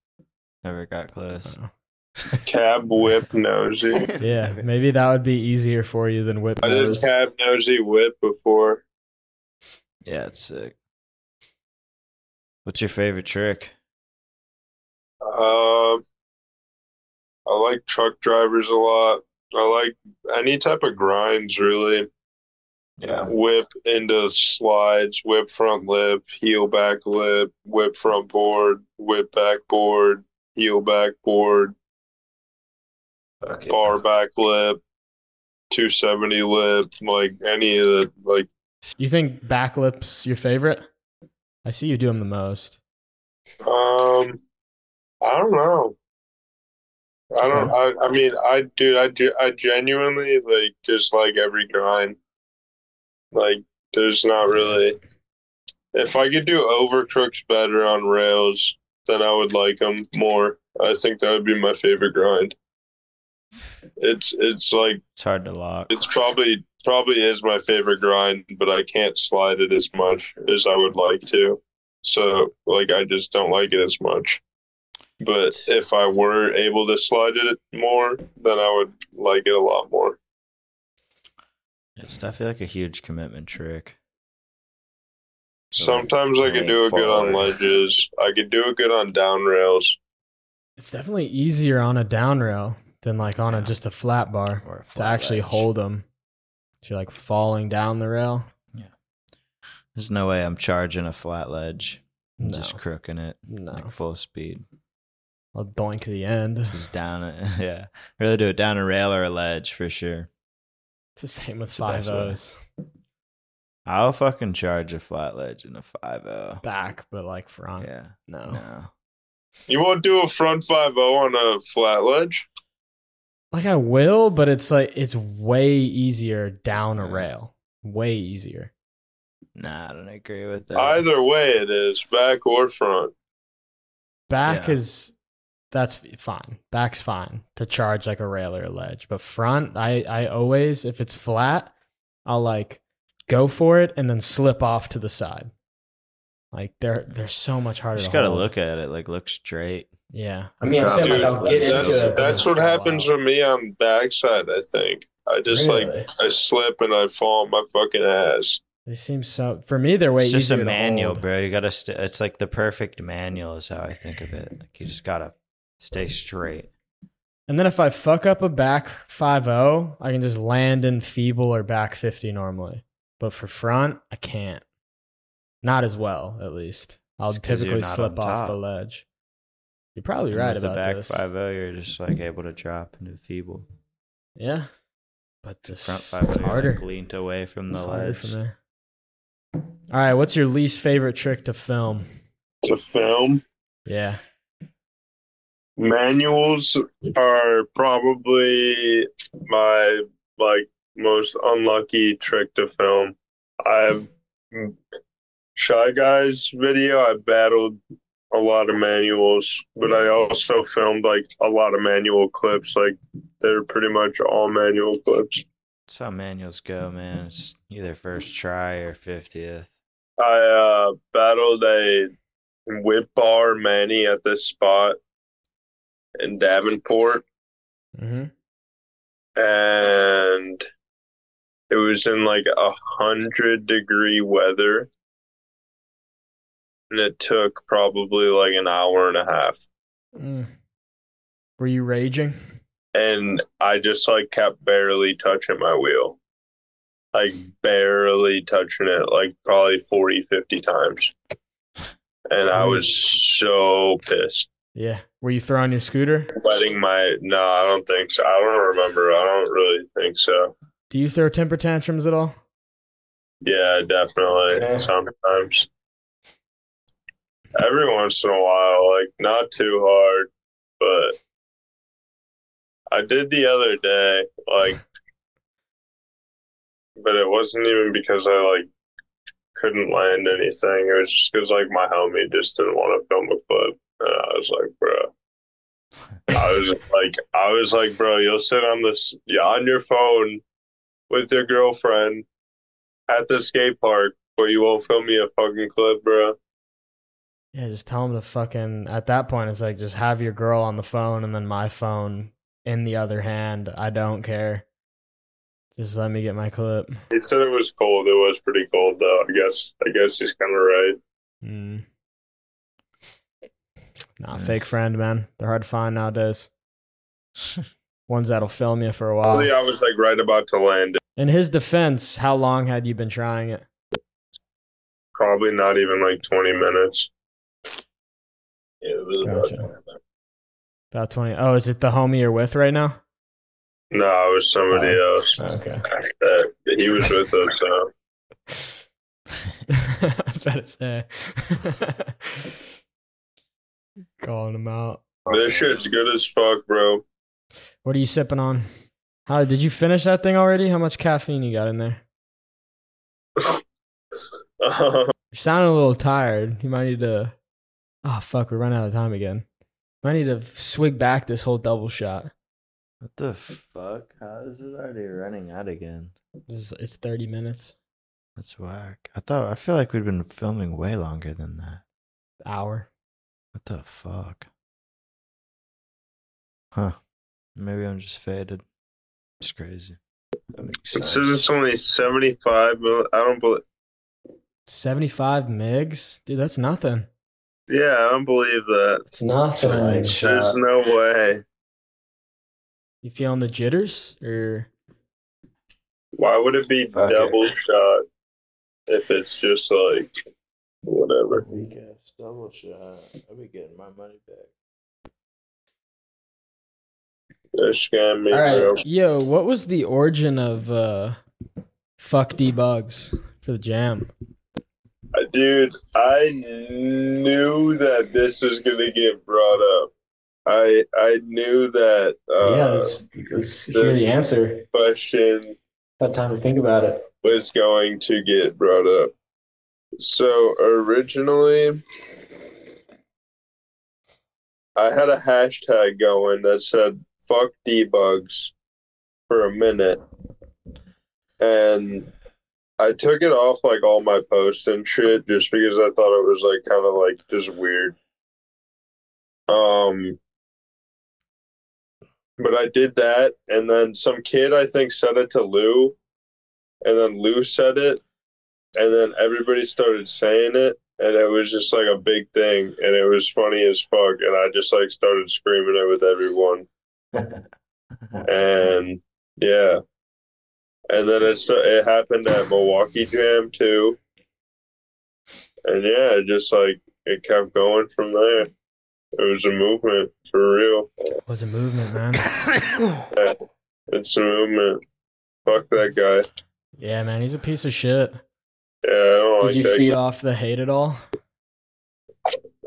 Never got close. Oh. Cab whip nosy. Yeah, maybe that would be easier for you than whip I did nose. cab nosy whip before. Yeah, it's sick. What's your favorite trick? Um, I like truck drivers a lot. I like any type of grinds, really. yeah. Whip into slides, whip front lip, heel back lip, whip front board, whip back board, heel back board, Okay. bar back lip, 270 lip, like any of the, like, You think back lips your favorite? I see you do them the most. um, I don't know. I don't, I, I mean, I, dude, I, do, I genuinely, like, just like every grind. Like, there's not really, if I could do over crooks better on rails, then I would like them more. I think that would be my favorite grind. It's, it's like, It's hard to lock. It's probably probably is my favorite grind, but I can't slide it as much as I would like to. So like I just don't like it as much. But if I were able to slide it more, then I would like it a lot more. It's definitely like a huge commitment trick. Sometimes I could do it good on ledges. I could do it good on down rails. It's definitely easier on a down rail than like on a just a flat bar Or a to actually ledge. hold them. You're like falling down the rail. Yeah. There's no way I'm charging a flat ledge. I'm No, just crooking it no. like full speed. I'll doink the end. Just down it. Yeah. Rather do it down a rail or a ledge for sure. It's the same with It's five. O's I'll fucking charge a flat ledge in a 5 back, but like front. Yeah. No. No. You won't do a front five zero on a flat ledge? Like I will, but it's like it's way easier down a rail. Way easier. Nah, I don't agree with that. Either way, it is back or front. Back Yeah. is that's fine. Back's fine to charge like a rail or a ledge, but front, I I always if it's flat, I'll like go for it and then slip off to the side. Like they're they're so much you harder. just to gotta hold. look at it, like look straight. Yeah, I mean, I'm saying Dude, like I'll get that's, into it. that's what happens with me on backside. I think I just Really? like I slip and I fall on my fucking ass. They seem so. For me, they're way it's just easier a manual, hold. bro. You gotta. St- it's like the perfect manual is how I think of it. Like you just gotta stay straight. And then if I fuck up a back 5-0, I can just land in feeble or back 50 normally. But for front, I can't. Not as well, at least. I'll It's 'cause typically slip off the ledge. You're probably And right with the about back this. five zero, you're just like able to drop into feeble. Yeah. But the The front oh, it's five zero, you're, harder. like, leaned away from It's the harder ledge. from there. All right, what's your least favorite trick to film? To film Yeah. Manuals are probably my like most unlucky trick to film. I've shy guys video. I battled a lot of manuals, but I also filmed like a lot of manual clips. Like they're pretty much all manual clips. That's how manuals go, man. It's either first try or fiftieth. I uh, battled a whip bar Manny at this spot in Davenport, Mm-hmm. and it was in like a hundred degree weather, and it took probably like an hour and a half. Mm. Were you raging? and I just like kept barely touching my wheel. Like barely touching it, like probably 40, 50 times. And I was so pissed. Yeah. Were you throwing your scooter? Letting my no, I don't think so. I don't remember. I don't really think so. Do you throw temper tantrums at all? Yeah, definitely. Yeah. Sometimes. Every once in a while, like not too hard, but I did the other day, like but it wasn't even because I like couldn't land anything. It was just because like my homie just didn't want to film a clip, and I was like, bro. I was like, I was like, bro, you'll sit on this, yeah, on your phone with your girlfriend at the skate park, but you won't film me a fucking clip, bro. Yeah, just tell them to fucking. At that point, it's like just have your girl on the phone and then my phone in the other hand. I don't care. Just let me get my clip. He said it was cold. It was pretty cold, though. I guess. I guess he's kind of right. Mm. Nah, fake friend, man. They're hard to find nowadays. Ones that'll film you for a while. Probably I was like right about to land. In his defense, how long had you been trying it? Probably not even like twenty minutes. Yeah, it was about 20 minutes. About 20. Oh, is it the homie you're with right now? No, it was somebody Oh, else. okay. He was with us. So. I was about to say. Calling him out. This shit's good as fuck, bro. What are you sipping on? How did you finish that thing already? How much caffeine you got in there? You're sounding a little tired. You might need to. Oh fuck, we're running out of time again. Might need to swig back this whole double shot. What the fuck? How is it already running out again? It's, it's thirty minutes, That's whack. I thought I feel like we'd been filming way longer than that. hour. What the fuck? Huh. Maybe I'm just faded. It's crazy. That makes It says it's only seventy-five. But I don't believe. Seventy-five megs, dude. That's nothing. Yeah, I don't believe that. It's nothing. Like, There's no way. You feeling the jitters or? Why would it be Fuck it. double shot if it's just like whatever? Weak ass double shot. I'll be getting my money back. They scam me, All bro. right, yo, what was the origin of uh, fuck dbugz for the jam? Uh, Dude, I knew that this was gonna get brought up. I I knew that uh, yeah, let's, let's hear the answer. question Got time to think about it. was going to get brought up. So originally, I had a hashtag going that said "fuck dbugz" for a minute, and I took it off like all my posts and shit just because I thought it was like kind of like just weird. Um, but I did that, and then some kid I think said it to Lou, and then Lou said it, and then everybody started saying it, and it was just like a big thing, and it was funny as fuck, and I just like started screaming it with everyone, and yeah, and then it sta- it happened at Milwaukee Jam too, and yeah, it just like it kept going from there. It was a movement for real. It was a movement, man. It's a movement. Fuck that guy. yeah, man, he's a piece of shit. Yeah, I don't Did like you that feed guy. off the hate at all?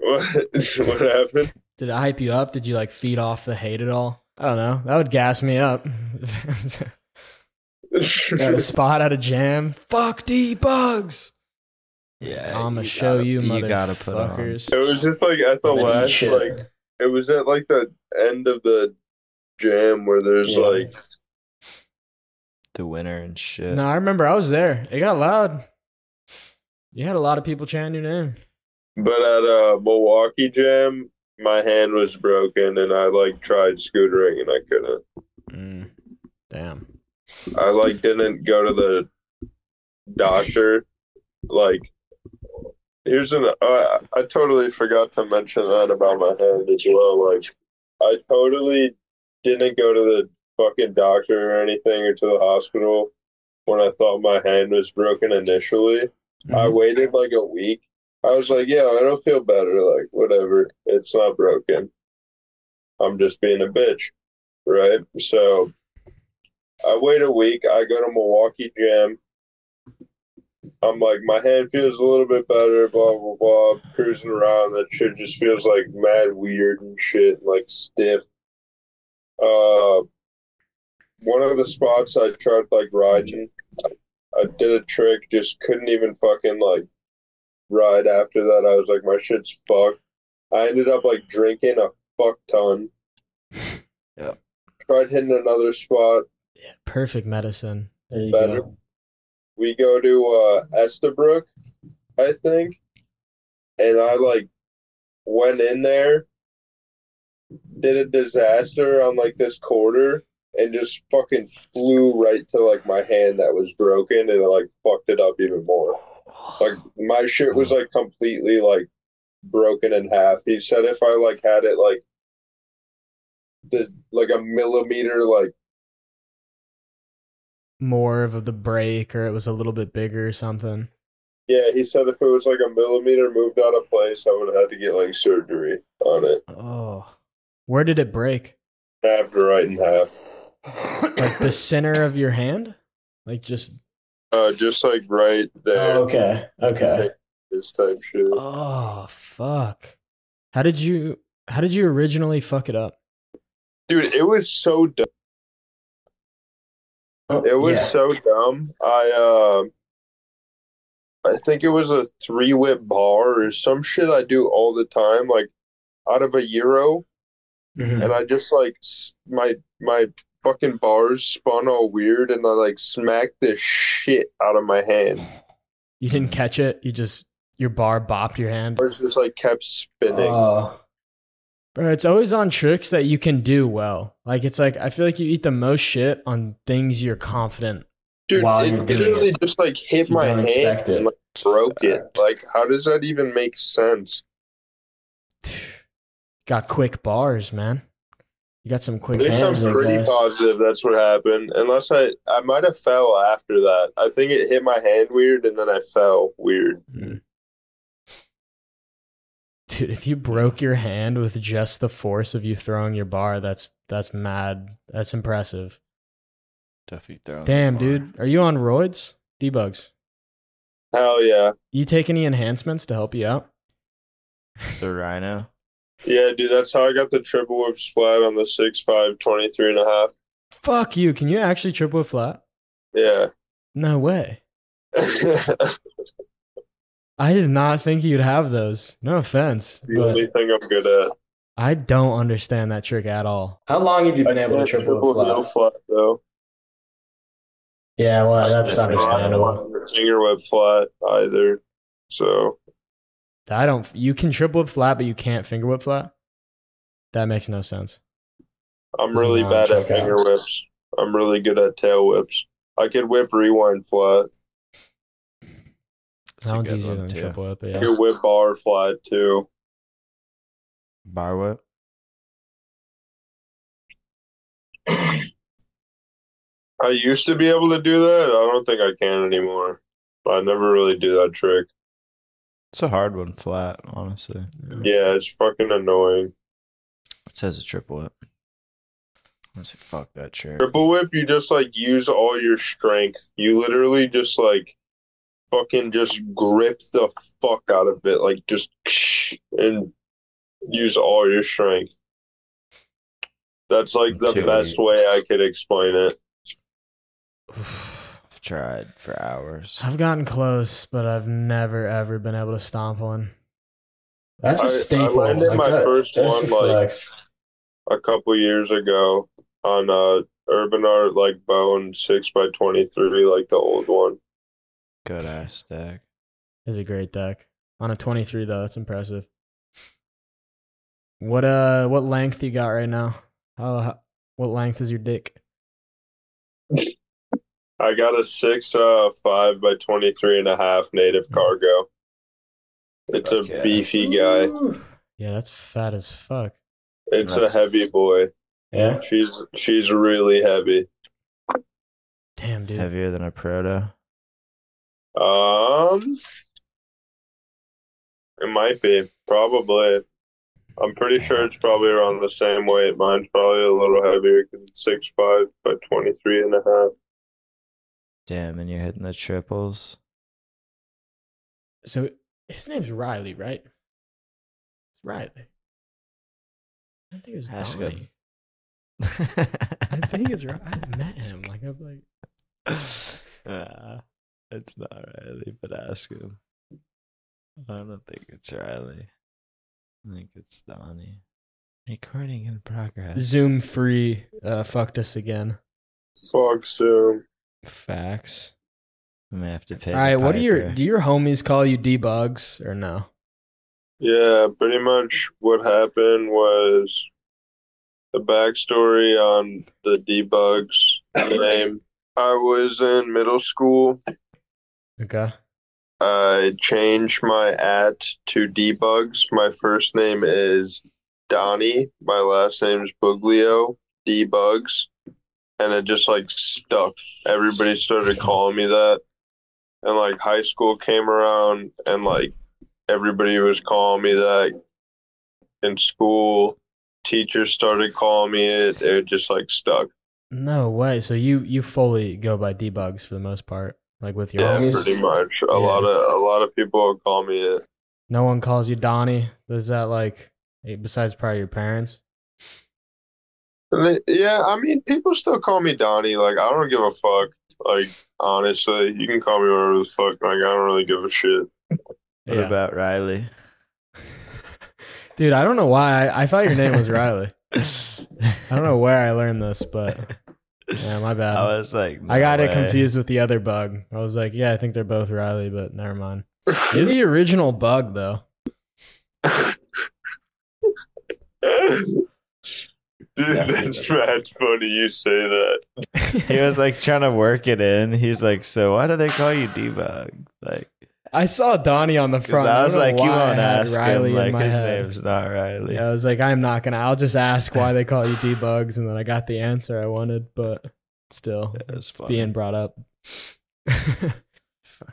What? what happened? Did I hype you up? Did you like feed off the hate at all? I don't know. That would gas me up. Got a spot at a jam. Fuck dbugz. Yeah, I'ma show you, You gotta put on motherfuckers. It was just like at the And then eat last, shit. like it was at like the end of the jam where there's Yeah. like the winner and shit. No, I remember I was there. It got loud. You had a lot of people chanting your name. But at a Milwaukee jam, my hand was broken and I like tried scootering and I couldn't. Mm, damn. I like didn't go to the doctor. Like, here's an. Uh, I totally forgot to mention that about my hand as well. Like, I totally didn't go to the fucking doctor or anything or to the hospital when I thought my hand was broken initially. I waited like a week. I was like, yeah, I don't feel better. Like, whatever. It's not broken. I'm just being a bitch. Right? So I wait a week. I go to Milwaukee Jam. I'm like, my hand feels a little bit better, blah, blah, blah. Cruising around. That shit just feels like mad weird and shit, like stiff. Uh, one of the spots I tried like riding, I did a trick, just couldn't even fucking like ride after that. I was like, my shit's fucked. I ended up like drinking a fuck ton. Yeah. Tried hitting another spot. Yeah, perfect medicine. There you Better. go. We go to uh Estabrook, I think. And I like went in there, did a disaster on like this quarter, and just fucking flew right to like my hand that was broken and it like fucked it up even more. Like my shit was like completely like broken in half. He said if I like had it like the like a millimeter like More of the break, or it was a little bit bigger or something. yeah, he said if it was like a millimeter moved out of place, I would have had to get like surgery on it. Oh, where did it break? Half to right in half. Like the center of your hand? Like just Uh just like right there. Oh, okay. Okay. This type shit. oh fuck. How did you how did you originally fuck it up? Dude, it was so dumb. Oh, It was yeah. so dumb. I um I think it was a three whip bar or some shit I do all the time, like out of a euro, Mhm. and I just like my my fucking bars spun all weird, and I like smacked the shit out of my hand. You didn't catch it. You just your bar bopped your hand. Bars just like kept spinning. Oh, Bro, it's always on tricks that you can do well. Like it's like I feel like you eat the most shit on things you're confident. Dude, while it you're doing literally it. just like hit You my don't hand it. and like broke it. Like, how does that even make sense? Got quick bars, man. You got some quick I think I'm hands. I pretty guess. positive that's what happened. Unless I, I might have fell after that. I think it hit my hand weird, and then I fell weird. Hmm. Dude, if you broke your hand with just the force of you throwing your bar, that's that's mad. That's impressive. Definitely throwing Damn, dude. Are you on roids? dbugz. Hell yeah, You take any enhancements to help you out? The rhino. Yeah, dude. That's how I got the triple whip splat on the six five twenty three and a half. Fuck you. Can you actually triple a flat? Yeah. No way. I did not think you'd have those. No offense, The only thing I'm good at. I don't understand that trick at all. How long have you been I able to can't triple whip heel flat? flat though. Yeah, well, that's understandable. want to Finger whip flat either. So I don't. You can triple whip flat, but you can't finger whip flat. That makes no sense. I'm Does really not bad at check out. finger whips. I'm really good at tail whips. I could whip rewind flat. That one's good easier one, than too. triple whip. Yeah. I could whip bar flat too. Bar whip. I used to be able to do that. I don't think I can anymore. I never really do that trick. It's a hard one flat, honestly. Yeah, it's fucking annoying. It says a triple whip. Honestly, fuck that trick. Triple whip, you just like use all your strength. You literally just like fucking just grip the fuck out of it, like just and use all your strength. That's like the Until best you- way I could explain it. I've tried for hours. I've gotten close, but I've never ever been able to stomp one. That's a I- I staple. landed Like my that- first one, a like- flex. A couple years ago on a Urban Artt like bone six by twenty three, like the old one. Good ass deck. Is a great deck on a twenty three though. That's impressive. What uh, what length you got right now? How, how what length is your dick? I got a six uh five by twenty three and a half native cargo. It's Fuck a beefy guy. Yeah, that's fat as fuck. It's That's- a heavy boy. Yeah. She's she's really heavy. Damn, dude. Heavier than a proto. Um, it might be probably. I'm pretty sure it's probably around the same weight. Mine's probably a little heavier because it's six five by twenty three and a half. Damn, and you're hitting the triples. So his name's Riley, right? It's Riley. I think it was Ask Donnie. him. I think it's right. I met him. Like I'm like, Nah, it's not Riley, but ask him. I don't think it's Riley. I think it's Donnie. Recording in progress. Zoom free. Uh, fucked us again. Fuck Zoom. Facts. I may have to pay. All right. What do your do your homies call you? dbugz or no? Yeah, pretty much what happened was the backstory on the dbugz name. I was in middle school. Okay. I changed my at to dbugz. My first name is Donnie. My last name is Buglio. dbugz. And it just like stuck. Everybody started calling me that. And like high school came around and like everybody was calling me that in school. Teachers started calling me it. It just like stuck. No way. So you you fully go by dbugz for the most part, like with your Yeah, pretty much. A Yeah. lot of a lot of people call me it. No one calls you Donnie. Is that like eh, besides probably your parents? And they- Yeah, I mean, people still call me Donnie. Like, I don't give a fuck. Like, honestly, you can call me whatever the fuck. Like, I don't really give a shit. What Yeah. about Riley? Dude, I don't know why. I, I thought your name was Riley. I don't know where I learned this, but yeah, my bad. I was like, I got no it confused with the other bug. I was like, yeah, I think they're both Riley, but never mind. You're the original bug, though. Dude, that's mad funny you say that. He was like trying to work it in. He's like, so why do they call you debug? Like, I saw Donnie on the front. I was don't like, you why I won't ask Riley him. in Like, my his head. name's not Riley. Yeah, I was like, I'm not gonna. I'll just ask why they call you dbugz, and then I got the answer I wanted, but still, Yeah, it's funny. being brought up. Fucking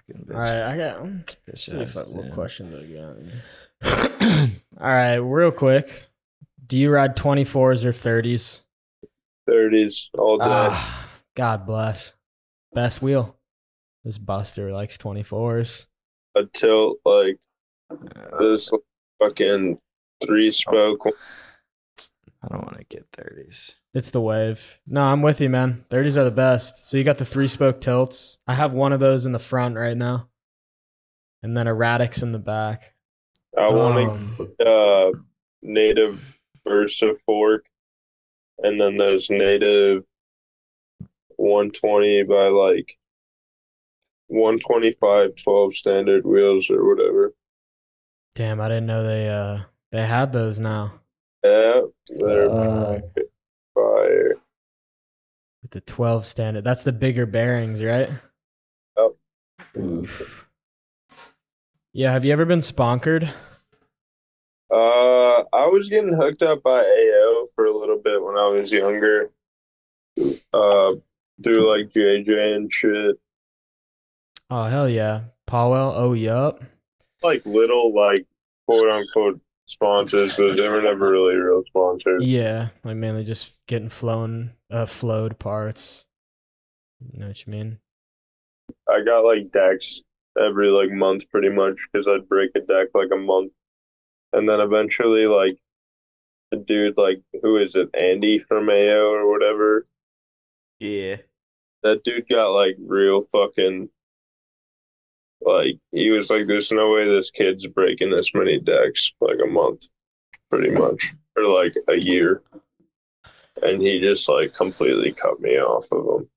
bitch. right, I got. Bitch See if I, what question do I got? All right, real quick. Do you ride 24s or 30s? 30s all day. Ah, God bless. Best wheel. This Buster likes 24s. A tilt, like, this fucking three spoke. I don't want to get 30s. It's the wave. No, I'm with you, man. 30s are the best. So you got the three spoke tilts. I have one of those in the front right now. and then erratics in the back. I want Um, to uh, native Versa fork, and then those native 120 by like 125 12 standard wheels or whatever. damn, I didn't know they uh they had those now Yeah, they're Uh, fire. with the 12 standard. That's the bigger bearings, right? oof. Yeah. Have you ever been sponkered? Uh, I was getting hooked up by AO for a little bit when I was younger. Uh, through like JJ and shit. Oh hell yeah, Powell. Oh yup. Like little like quote unquote sponsors, but they were never really real sponsors. Yeah, like mainly just getting flown, uh, flowed parts. You know what you mean? I got like decks every like month pretty much because I'd break a deck like a month, and then eventually like the dude like who is it Andy from AO or whatever? Yeah. that dude got like real fucking like he was like there's no way this kid's breaking this many decks like a month pretty much or like a year. And he just like completely cut me off of him.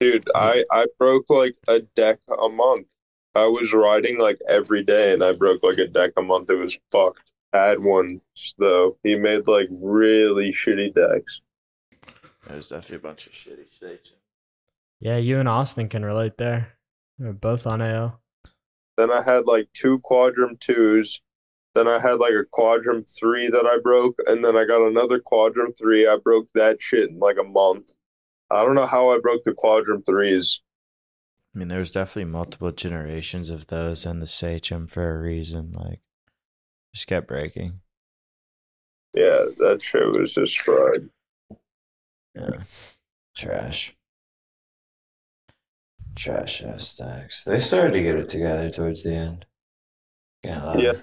Dude i i broke like a deck a month i was riding like every day and i broke like a deck a month it was fucked I had one though he made like really shitty decks There's definitely a bunch of shitty states. Yeah, you and Austin can relate there. We're both on AO. Then I had like two Quadrum twos. Then I had like a Quadrum three that I broke, and then I got another Quadrum three. I broke that shit in like a month. I don't know how I broke the Quadrum threes. I mean, there's definitely multiple generations of those and the Sachem for a reason. Like, just kept breaking. Yeah, that shit was just fried. Yeah. Trash. Trash ass stacks. They started to get it together towards the end. Yeah.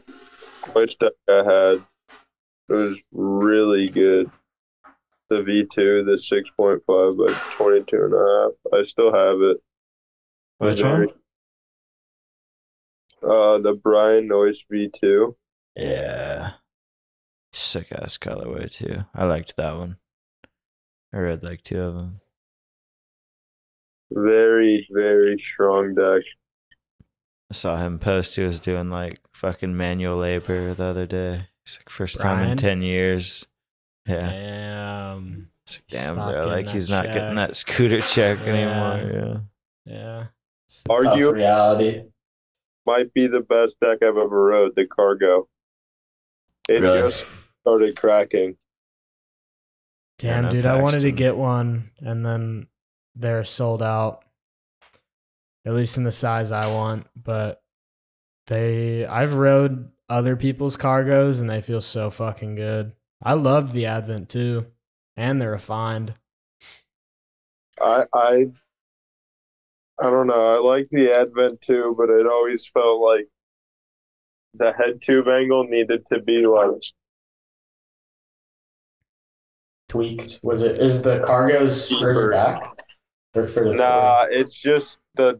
Which deck I had it was really good. The V2, the 6.5 by 22 and a half. I still have it. Which one? Uh, the Brian Noyce V2. Yeah. Sick ass colorway too. I liked that one. I read like two of them. Very, very strong deck. I saw him post. He was doing like fucking manual labor the other day. It's like first time in ten years. Yeah. Damn. It's like, damn, bro. Like that he's not getting that scooter check Yeah. anymore. Yeah. Yeah. Are Tough you reality. might be the best deck I've ever rode, the cargo. It Really? just started cracking. Damn, no dude, I wanted to get one, and then they're sold out. At least in the size I want, but they I've rode other people's cargos and they feel so fucking good. I love the Advent too, and they're refined. I I I don't know. I like the Advent too, but it always felt like the head tube angle needed to be like Tweaked. Was it? Is the cargo's Deeper. further back? Or further nah, it's just the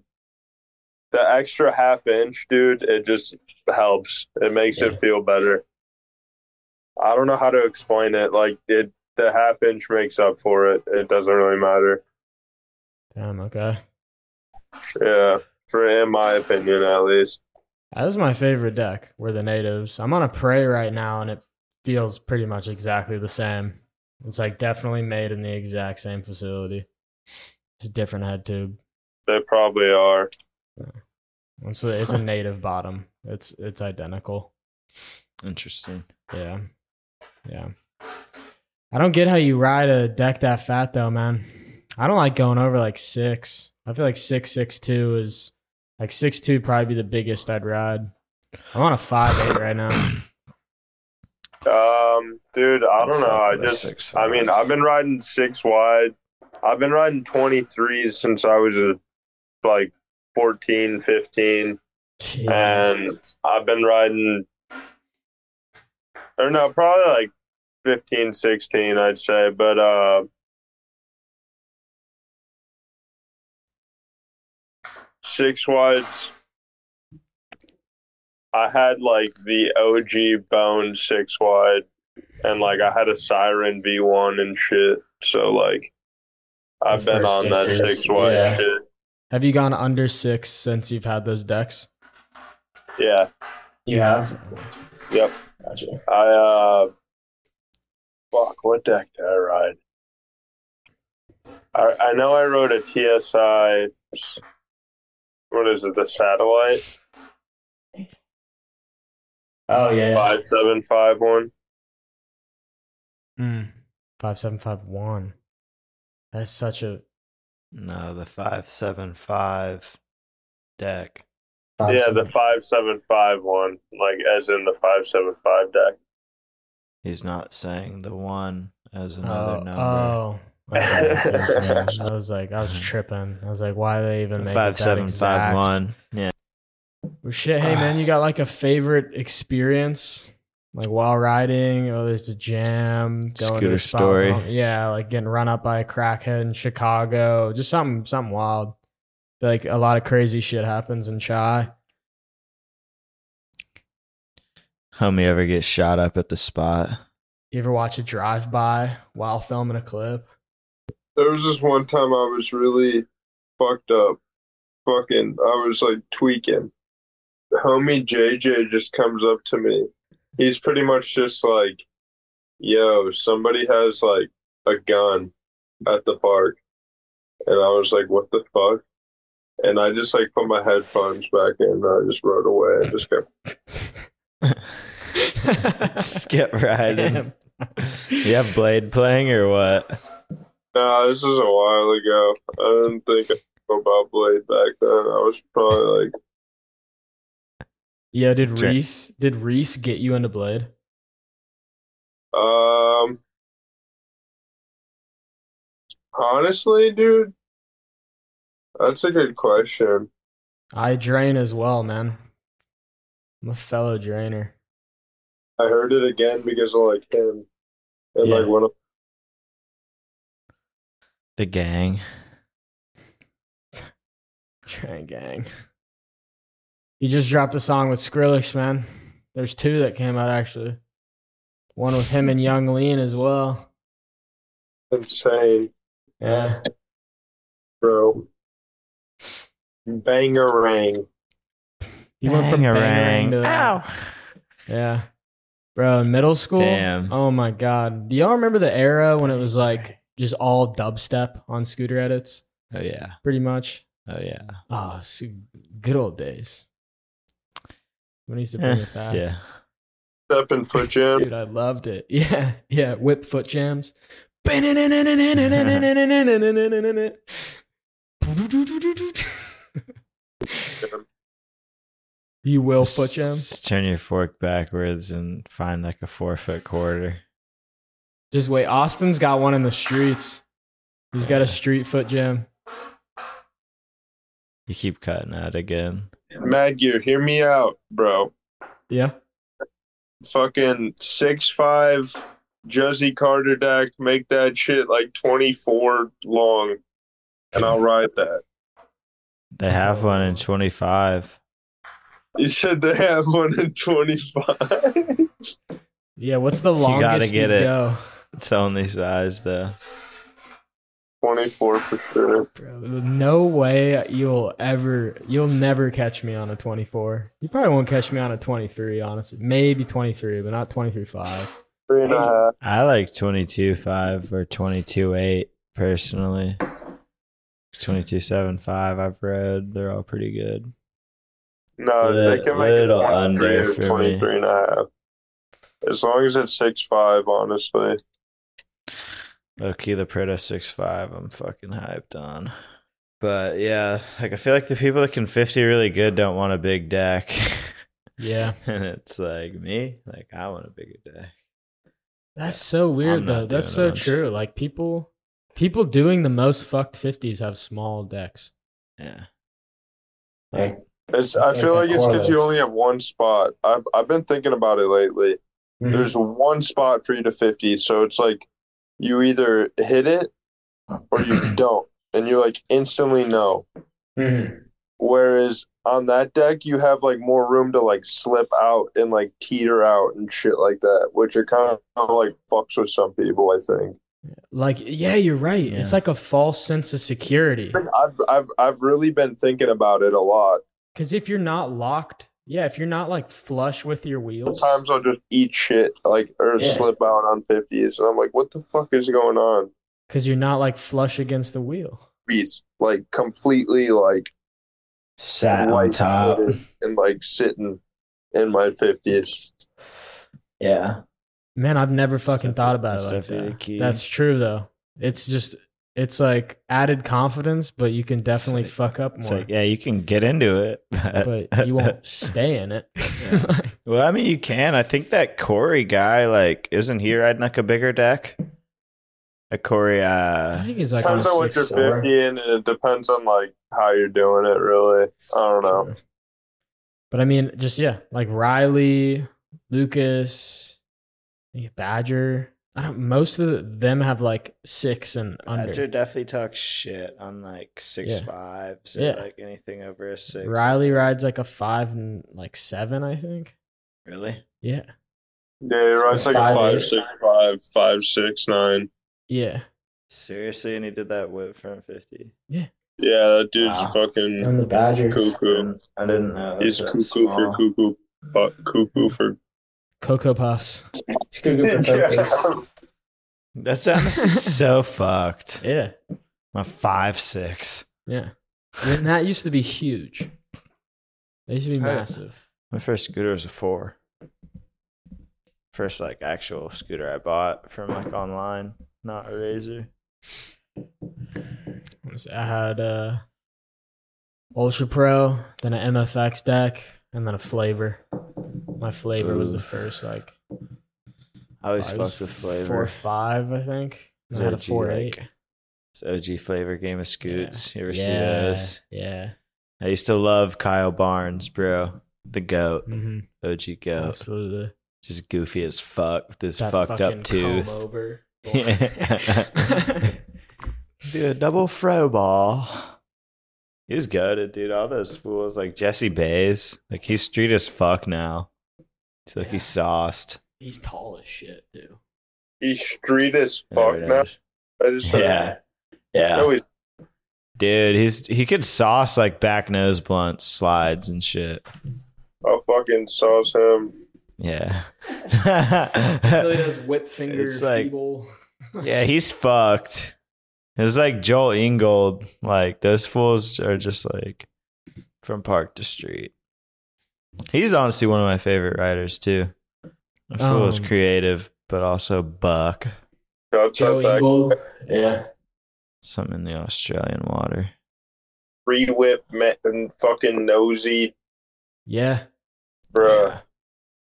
the extra half inch, dude, it just helps. It makes Yeah. it feel better. I don't know how to explain it. Like it the half inch makes up for it. It doesn't really matter. Damn, okay. Yeah. For in my opinion at least. That was my favorite deck. We're the natives. I'm on a prey right now, and it feels pretty much exactly the same. It's like definitely made in the exact same facility. It's a different head tube. They probably are. And so it's a native bottom. It's it's identical. Interesting. Yeah, yeah. I don't get how you ride a deck that fat though, man. I don't like going over like six. I feel like six six two is like six two probably be the biggest I'd ride. I'm on a five eight right now. Um, dude, I don't know. I just, six I mean. I've been riding six wide. I've been riding 23s since I was a, like 14, 15. Jeez. And I've been riding, I don't know, probably like 15, 16, I'd say. But, uh, six wides, I had like the OG Bone six wide, and like I had a Siren V one and shit. So like, I've The been first on that sixes, six wide yeah. shit. Have you gone under six since you've had those decks? Yeah, You have? Yep. Gotcha. I uh, fuck, what deck did I ride? I I know I rode a TSI. What is it? The satellite Oh yeah. yeah. five seven five one. Hmm. Five seven five one. That's such a No, the five seven five deck. Five, Yeah, the five seven five one, like as in the five seven five deck. He's not saying the one as another oh, number. oh. I see what you're saying. I was like, I was tripping. I was like, why do they even make five seven five one. Yeah. Well, shit, hey man, you got like a favorite experience, like while riding? Oh, there's a jam. Going Scooter story. Yeah, like getting run up by a crackhead in Chicago. Just something, something wild. Like a lot of crazy shit happens in Chi. Homie ever get shot up at the spot? You ever watch a drive by while filming a clip? There was this one time I was really fucked up. Fucking, I was like tweaking. Homie JJ just comes up to me. He's pretty much just like, yo, somebody has like a gun at the park. And I was like, what the fuck? And I just like put my headphones back in and I just rode away I just kept. Skip riding. Damn. You have Bladee playing or what? Nah, this is a while ago. I didn't think about Bladee back then. I was probably like, Yeah, did Reese did Reese get you into Bladee? Um, honestly, dude, that's a good question. I drain as well, man. I'm a fellow drainer. I heard it again because of like him and Yeah. like one of The gang. Drain gang. He just dropped a song with Skrillex, man. There's two that came out actually. One with him and Yung Lean as well. insane, Yeah. bro. Bangarang. He went from Bangarang. bang to that. Ow. Yeah. Bro, in middle school. Damn. Oh my god. Do y'all remember the era when it was like just all dubstep on scooter edits? Oh yeah. Pretty much. Oh yeah. Oh, s- good old days. When needs to bring it back? Yeah. Step and foot jam. Dude, I loved it. Yeah, yeah. Whip foot jams. you will foot jam. Just turn your fork backwards and find like a four foot quarter. Just wait. Austin's got one in the streets. He's got a street foot gym. You keep cutting out again. Madd Gear, hear me out, bro. Yeah. Fucking six five Juzzy Carter deck. Make that shit like twenty four long, and I'll ride that. They have one in twenty five. You said they have one in 25. Yeah. What's the longest You gotta get you it. go? It's only size though. 24 for sure. Bro, no way you'll ever, you'll never catch me on a 24. You probably won't catch me on a 23, honestly. Maybe 23, but not 23.5. Three and a half. I like twenty two five or twenty two eight personally. Twenty two seven five I've read. They're all pretty good. No, they can make it little 23 under or for me. 23 and a half. As long as it's six five, honestly. Loki the Preda six five, I'm fucking hyped on. But yeah, like I feel like the people that can fifty really good don't want a big deck. Yeah. and it's like me, like I want a bigger deck. That's so weird, though. That's so it. true. Like, people, people doing the most fucked 50s have small decks. Yeah. Hey, It's, I I feel feel like like it's because you only have one spot. I've, I've been thinking about it lately. mhm. There's one spot for you to 50. So it's like you either hit it or you don't. And you like instantly know. Mhm. Whereas on that deck, you have like more room to like slip out and like teeter out and shit like that, which it kind of like fucks with some people. I think. Like, yeah, you're right. It's like a false sense of security. I've I've I've really been thinking about it a lot. Because if you're not locked, yeah, if you're not like flush with your wheels, Sometimes I'll just eat shit like or Yeah. slip out on fifties, and I'm like, what the fuck is going on? because you're not like flush against the wheel. Beats like completely like Sat on top. and like sitting in my fifties. Yeah. Man, I've never fucking Stuff- thought about it stuff like that. That's true though. It's just it's like added confidence, but you can definitely like- fuck up It's more. like, yeah, you can get into it, but you won't stay in it. well, I mean, you can. I think that Corey guy, like, isn't he riding like a bigger deck? A Corey, I uh, think he's like on a Depends on what you're six four. fifty, and it depends on like how you're doing it. Really, I don't know. Sure. But I mean, just yeah, like Riley, Lucas, Badger. I don't. Most of them have like six and under. Badger definitely talks shit on like six Yeah. fives or Yeah. like anything over a six. Riley rides like a five and like seven, I think. Really? Yeah, Yeah, it rides like Five, a five, eight. six, five, five, six, nine. yeah. Seriously? And he did that whip from 50? Yeah, Yeah, that dude's Wow. fucking From the Badger. cuckoo. I didn't know. He's cuckoo for cuckoo, uh, cuckoo for Cocoa Puffs. It's cuckoo for cocos. That's honestly so fucked. Yeah, My five six. yeah. And that used to be huge. They used to be Right. massive. My first scooter was a four. First like actual scooter I bought from like online, not a razor. I had a Ultra Pro, then an MFX deck, and then a flavor. My flavor was the first like I always I fucked with flavor. Four five, I think. Is I had a four like, eight. It's OG flavor game of scoots. You ever see yeah, those? Yeah. I used to love Kyle Barnes, bro. The goat. Mm-hmm. OG goat. Absolutely. Just goofy as fuck with his That fucked up tooth. over. Do a double fro ball. He's goaded, dude. All those fools like Jesse Bays. Like he's street as fuck now. He's like Yeah. he's sauced. He's tall as shit, too. he's street as fuck it now. is. I just Yeah. Yeah. No, he's Dude, he's he could sauce like back nose blunts, slides and shit. I'll fucking sauce him. Yeah. Really does whip fingers It's like- feeble. yeah, he's fucked. It's like Joel Ingold. Like those fools are just like from park to street. He's honestly one of my favorite writers too. The fool is Um, creative, but also buck. Shouts Joe out Eagle. Yeah. Something in the Australian water. free whip and fucking nosy, Yeah. bruh.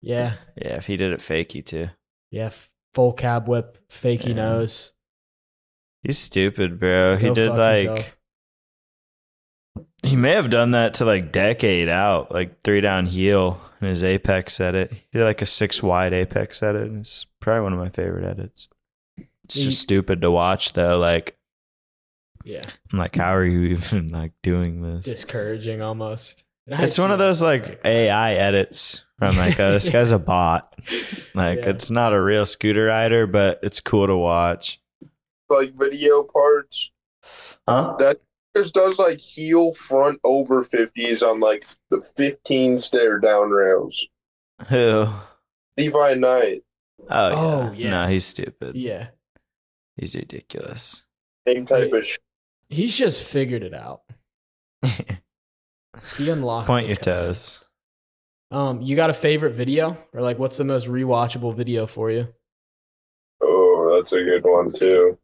Yeah. Yeah, if he did it fakey too. Yeah. Full cab whip, fakey Yeah. nose. He's stupid, bro. he Go did like yourself. He may have done that to like decade out, like three down heel in his apex edit. He did like a six wide apex edit. And it's probably one of my favorite edits. It's He- just stupid to watch though. Like Yeah. I'm like, how are you even like doing this? Discouraging almost. It's one of those like AI edits where I'm like, oh, this guy's a bot. Like Yeah. it's not a real scooter rider, but it's cool to watch. Like video parts. Huh? That just does like heel front over fifties on like the fifteen stair down rails. Who? Levi Knight, Oh, yeah. Oh, yeah. No, he's stupid. Yeah. He's ridiculous. same type of shit. He's just figured it out. He unlocked Point your code. toes. Um, you got a favorite video? Or like what's the most rewatchable video for you? Oh, that's a good one too.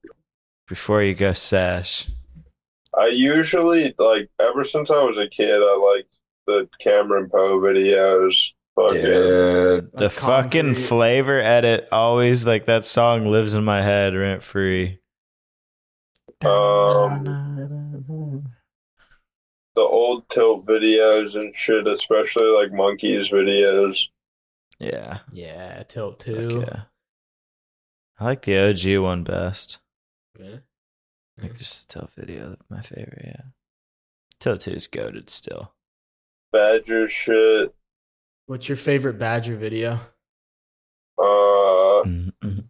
Before you go sash. I usually like ever since I was a kid, I liked the Cameron Poe videos. Fucking Dude, the fucking concrete. flavor edit always like that song lives in my head rent free. Um, the old tilt videos and shit, especially like monkeys videos. yeah. Yeah, tilt too. yeah. I like the OG one best. Yeah. Like just the tilt video, my favorite, yeah. Till is goaded still. Badger shit. What's your favorite Badger video? Uh, Mm, mm,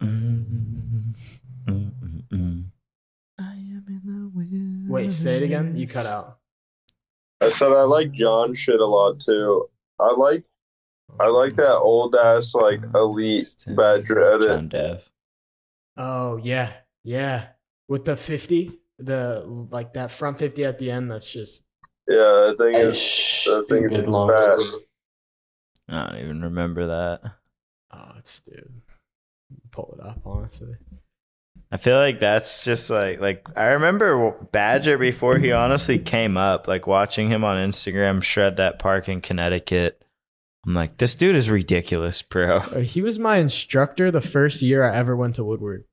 mm. I am in the Wait, say it again. You cut out. I said I like John shit a lot too. I like I like that old ass like elite Badger edit. John Dev. Oh yeah, yeah. With the fifty, the like that front fifty at the end. That's just Yeah, I think Hey, is shh, that thing good is long. fast. I don't even remember that. oh, it's dude. Pull it up, honestly. I feel like that's just like like I remember Badger before he honestly came up, like watching him on Instagram shred that park in Connecticut. I'm like, this dude is ridiculous, bro. Uh, He was my instructor the first year I ever went to Woodward.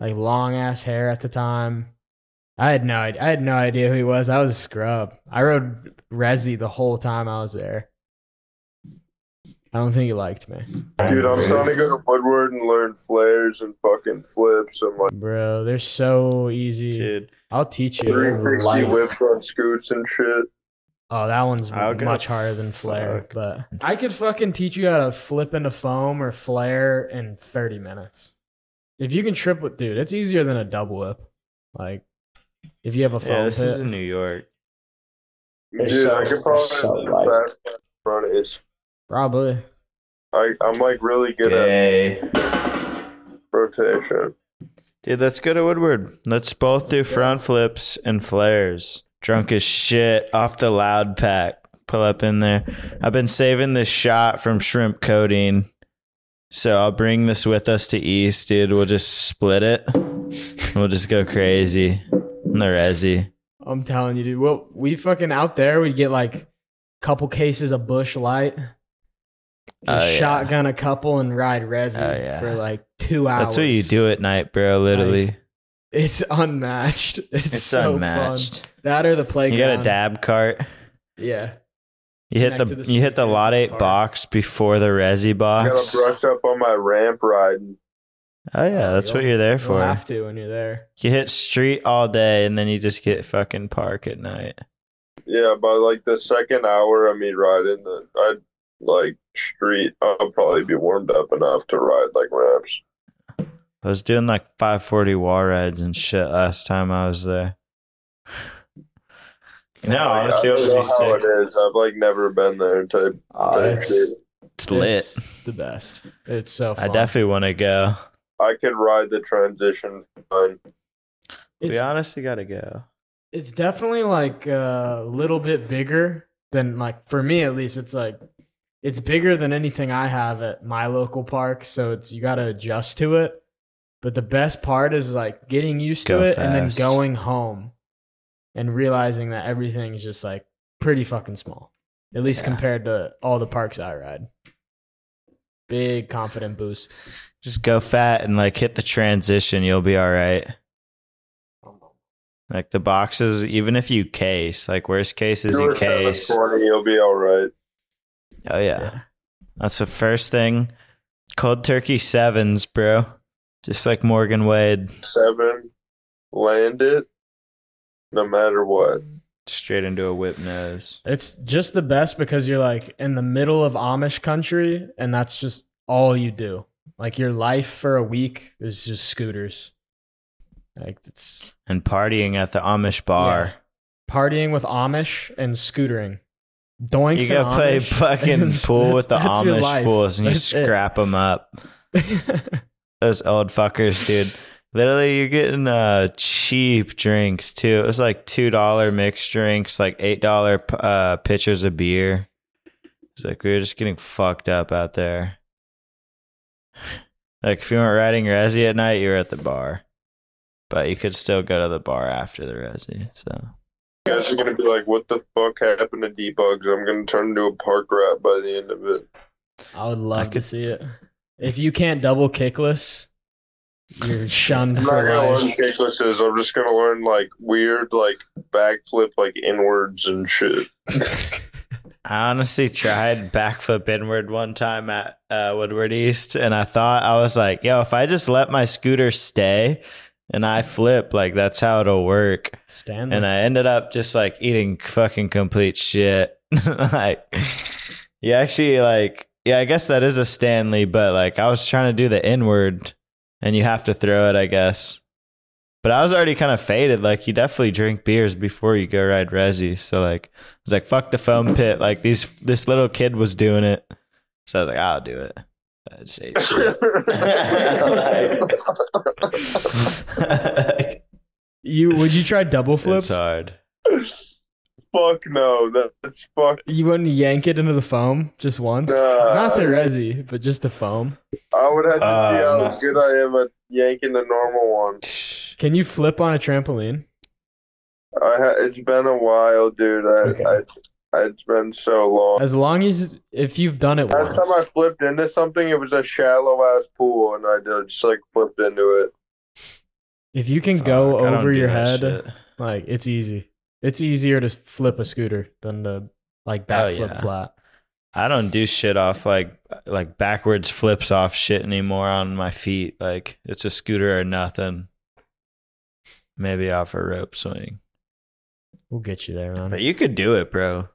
Like long ass hair at the time. I had no idea. I had no idea who he was. I was a scrub. I rode Resi the whole time I was there. I don't think he liked me, Dude, I'm trying to go to Woodward and learn flares and fucking flips and like bro. They're so easy. Dude, I'll teach you. 360 Light. whips on scoots and shit. Oh, that one's I'll much harder than flare, fuck. but I could fucking teach you how to flip into foam or flare in 30 minutes. If you can trip with, dude, it's easier than a double whip. Like, if you have a foam yeah, this pit, is in New York. They're Dude, so- I could probably so do light. fast front is probably. I I'm like really good Yay. at rotation. Dude, let's go to Woodward. Let's both do front flips and flares. Drunk as shit off the loud pack. Pull up in there. I've been saving this shot from shrimp coating. So I'll bring this with us to East, dude. We'll just split it. We'll just go crazy. In the resi. I'm telling you, dude. Well, we fucking out there, we get like a couple cases of Busch Light, Oh, just yeah. shotgun a couple and ride Resi Oh, yeah. for like two hours. That's what you do at night, bro. Literally. It's unmatched. It's, it's so unmatched. fun. That or the playground. You got a dab cart. Yeah. You hit the, the you hit the lot eight park. box before the resi I box. gotta brush up on my ramp riding. Oh yeah, that's what You'll- you're there for. You'll for. have to when you're there. You hit street all day and then you just get fucking park at night. Yeah, by like the second hour of me riding, the I'd like street. I'll probably be warmed up enough to ride like ramps. I was doing like 540 wall rides and shit last time I was there. No, Like, honestly, I it don't would know be how sick. it is. I've like never been there type. Oh, type it's, shit. It's lit. it's the best. It's so fun. I definitely want to go. I could ride the transition fine. It's, we honestly got to go. it's definitely like a little bit bigger than like for me at least. It's like it's bigger than anything I have at my local park. So it's you got to adjust to it. But the best part is like getting used Go to it and then going home and realizing that everything is just like pretty fucking small. At least Yeah. compared to all the parks I ride. Big confident boost. Just go fat and like hit the transition. You'll be all right. Like the boxes, even if you case, like worst case is you case. 720, you'll be all right. Oh yeah. That's the first thing. Cold turkey sevens, bro. Just like Morgan Wade. Seven, land it, no matter what. Straight into a whip nose. It's just the best because you're like in the middle of Amish country and that's just all you do. Like your life for a week is just scooters. Like it's And partying at the Amish bar. partying with Amish and scootering. Doinks You go and play Amish. fucking pool with the Amish fools and you That's it. scrap them up. Those old fuckers, dude. Literally, you're getting uh, cheap drinks too. It was like two dollar mixed drinks, like eight dollar uh, pitchers of beer. It's like we were just getting fucked up out there. Like if you weren't riding resi at night, you were at the bar, but you could still go to the bar after the resi. So You guys are gonna be like, "What the fuck happened to dbugz?" I'm gonna turn into a park rat by the end of it. I would love I to see it. If you can't double kickless, you're shunned I'm not gonna learn life. kicklisses. I'm just gonna learn like weird, like backflip, like inwards and shit. I honestly tried backflip inward one time at uh, Woodward East, and I thought I was like, "Yo, if I just let my scooter stay and I flip, like that's how it'll work. Stand And I ended up just like eating fucking complete shit. like, you actually like, yeah, I guess that is a Stanley, but like I was trying to do the inward, and you have to throw it, I guess. But I was already kind of faded. Like you definitely drink beers before you go ride resi. So like I was like, fuck the foam pit. Like these this little kid was doing it. So I was like, I'll do it. I just ate shit. you would you try double flips? it's flips? hard. Fuck no, that's fuck. You wouldn't yank it into the foam just once? Nah. Not to resi, but just the foam. I would have to see how Uh, good I am at yanking the normal one. Can you flip on a trampoline? I ha- it's been a while, dude. I, Okay. I, I, it's been so long. As long as if you've done it Last once. time I flipped into something, it was a shallow ass pool, and I did- just like flipped into it. if you can go Fuck, I don't over your head, shit. like it's easy. It's easier to flip a scooter than to like Oh, backflip yeah. flat. I don't do shit off like like backwards flips off shit anymore on my feet. Like it's a scooter or nothing. Maybe off a rope swing. We'll get you there, man. But you could do it, bro.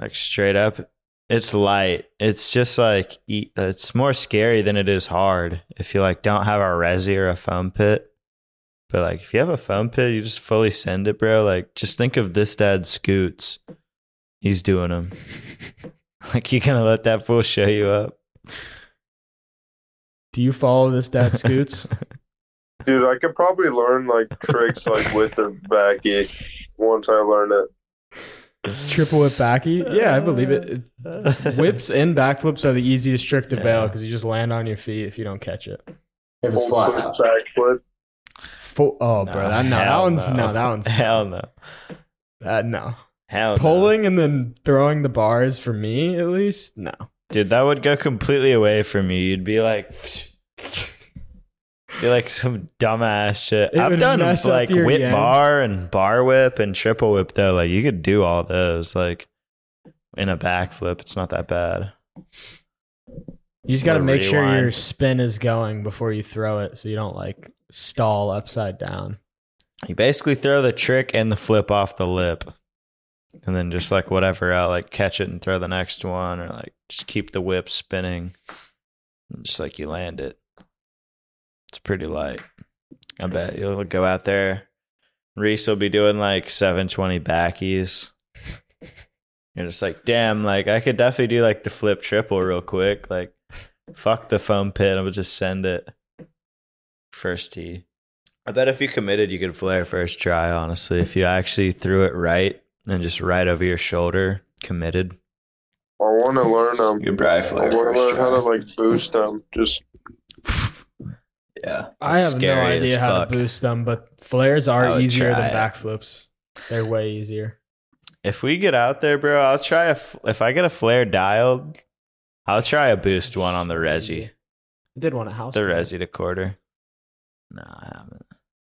Like straight up. It's light. It's just like it's more scary than it is hard if you like don't have a resi or a foam pit. But like if you have a foam pit, you just fully send it, bro. Like just think of this dad scoots. He's doing them. like you gonna let that fool show you up? Do you follow this dad scoots? Dude, I could probably learn like tricks like with the backy once I learn it. Triple whip backy? Yeah, I believe it. Whips and backflips are the easiest trick to bail because you just land on your feet if you don't catch it. If it's flat. backflip. Full, oh, bro, that, no, that one's no. no, that one's hell no. that, no. Hell no. Pulling and then throwing the bars for me at least, no. Dude, that would go completely away from you. You'd be like, be like some dumbass shit. It I've done like whip game. bar and bar whip and triple whip though. Like you could do all those like in a backflip. It's not that bad. You just got to make sure your spin is going before you throw it, so you don't like stall upside down. You basically throw the trick and the flip off the lip. And then just like whatever out, like catch it and throw the next one, or like just keep the whip spinning. Just like you land it. It's pretty light. I bet you'll go out there. Reese will be doing like 720 backies. You're just like, damn, like I could definitely do like the flip triple real quick. Like, fuck the foam pit. I would just send it first tee. I bet if you committed, you could flare first try, honestly. If you actually threw it right and just right over your shoulder, committed. I want to learn them. You could probably I want to first learn how to like boost them. Just Yeah. I have no idea how fuck. to boost them, but flares are easier than backflips. They're way easier. If we get out there, bro, I'll try a. f- If I get a flare dialed, I'll try a boost one on the resi. I did one at house. The today. resi to quarter. No, I haven't.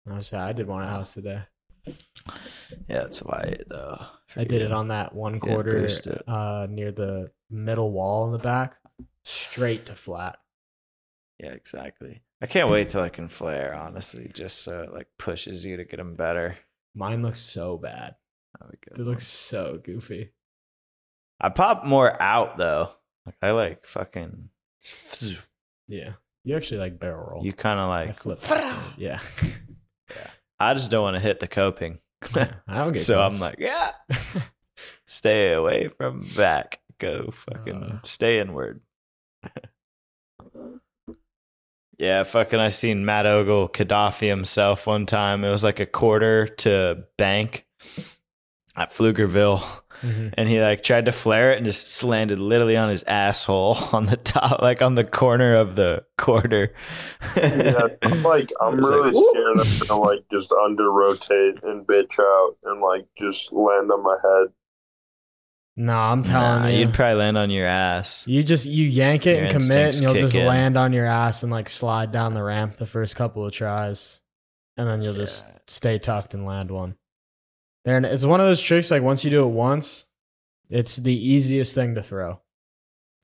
I was I did one at house today. Yeah, it's light though. I did it on that one quarter uh, near the middle wall in the back, straight to flat. Yeah, exactly. I can't wait till I can flare. Honestly, just so it like pushes you to get them better. Mine looks so bad. That would be It good. looks so goofy. I pop more out though. Like I like fucking. Yeah, you actually like barrel roll. You kind of I like. flip. yeah, I just don't want to hit the coping. I don't get. so close. I'm like, yeah, stay away from back. Go fucking Uh. stay inward. yeah, fucking. I seen Matt Ogle Gaddafi himself one time. It was like a quarter to bank at Pflugerville, Mhm. and he like tried to flare it and just landed literally on his asshole on the top, like on the corner of the quarter. yeah, I'm like I'm It was like, really scared I'm gonna like just under rotate and bitch out and like just land on my head. No, I'm telling Nah, you, you'd probably land on your ass. you just you yank it Your and commit, and you'll just in. land on your ass and like slide down the ramp the first couple of tries, and then you'll just stay tucked and land one. And it's one of those tricks. Like once you do it once, it's the easiest thing to throw.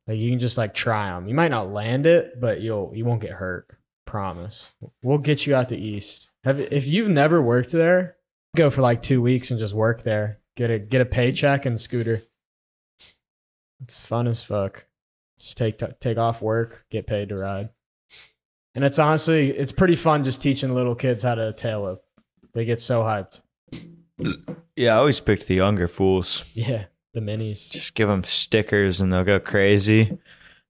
Like you can just like try them. You might not land it, but you'll you won't get hurt. Promise. We'll get you out the east. Have if you've never worked there, go for like two weeks and just work there. Get a get a paycheck and scooter. It's fun as fuck. Just take take off work, get paid to ride. And it's honestly it's pretty fun just teaching little kids how to tail whip. They get so hyped. Yeah, I always picked the younger fools. Yeah, the minis. Just give them stickers and they'll go crazy.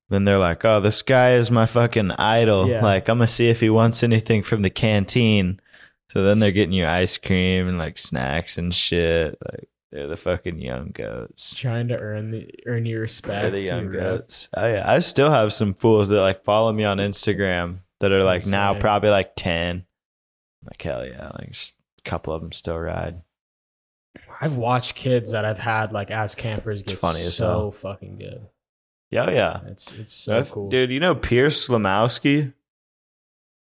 Then they're like, "Oh, this guy is my fucking idol. Yeah. Like, I'm gonna see if he wants anything from the canteen." So then they're getting you ice cream and like snacks and shit. Like they're the fucking young goats. Trying to earn the earn your respect. They're the young goats. Oh yeah, I still have some fools that like follow me on Instagram that are like now probably like ten. Like hell yeah, like a couple of them still ride. I've watched kids that I've had like as campers get funny as so hell. fucking good. Yeah, oh, yeah. It's it's so That's- cool. Dude, you know Pierce Slamowski?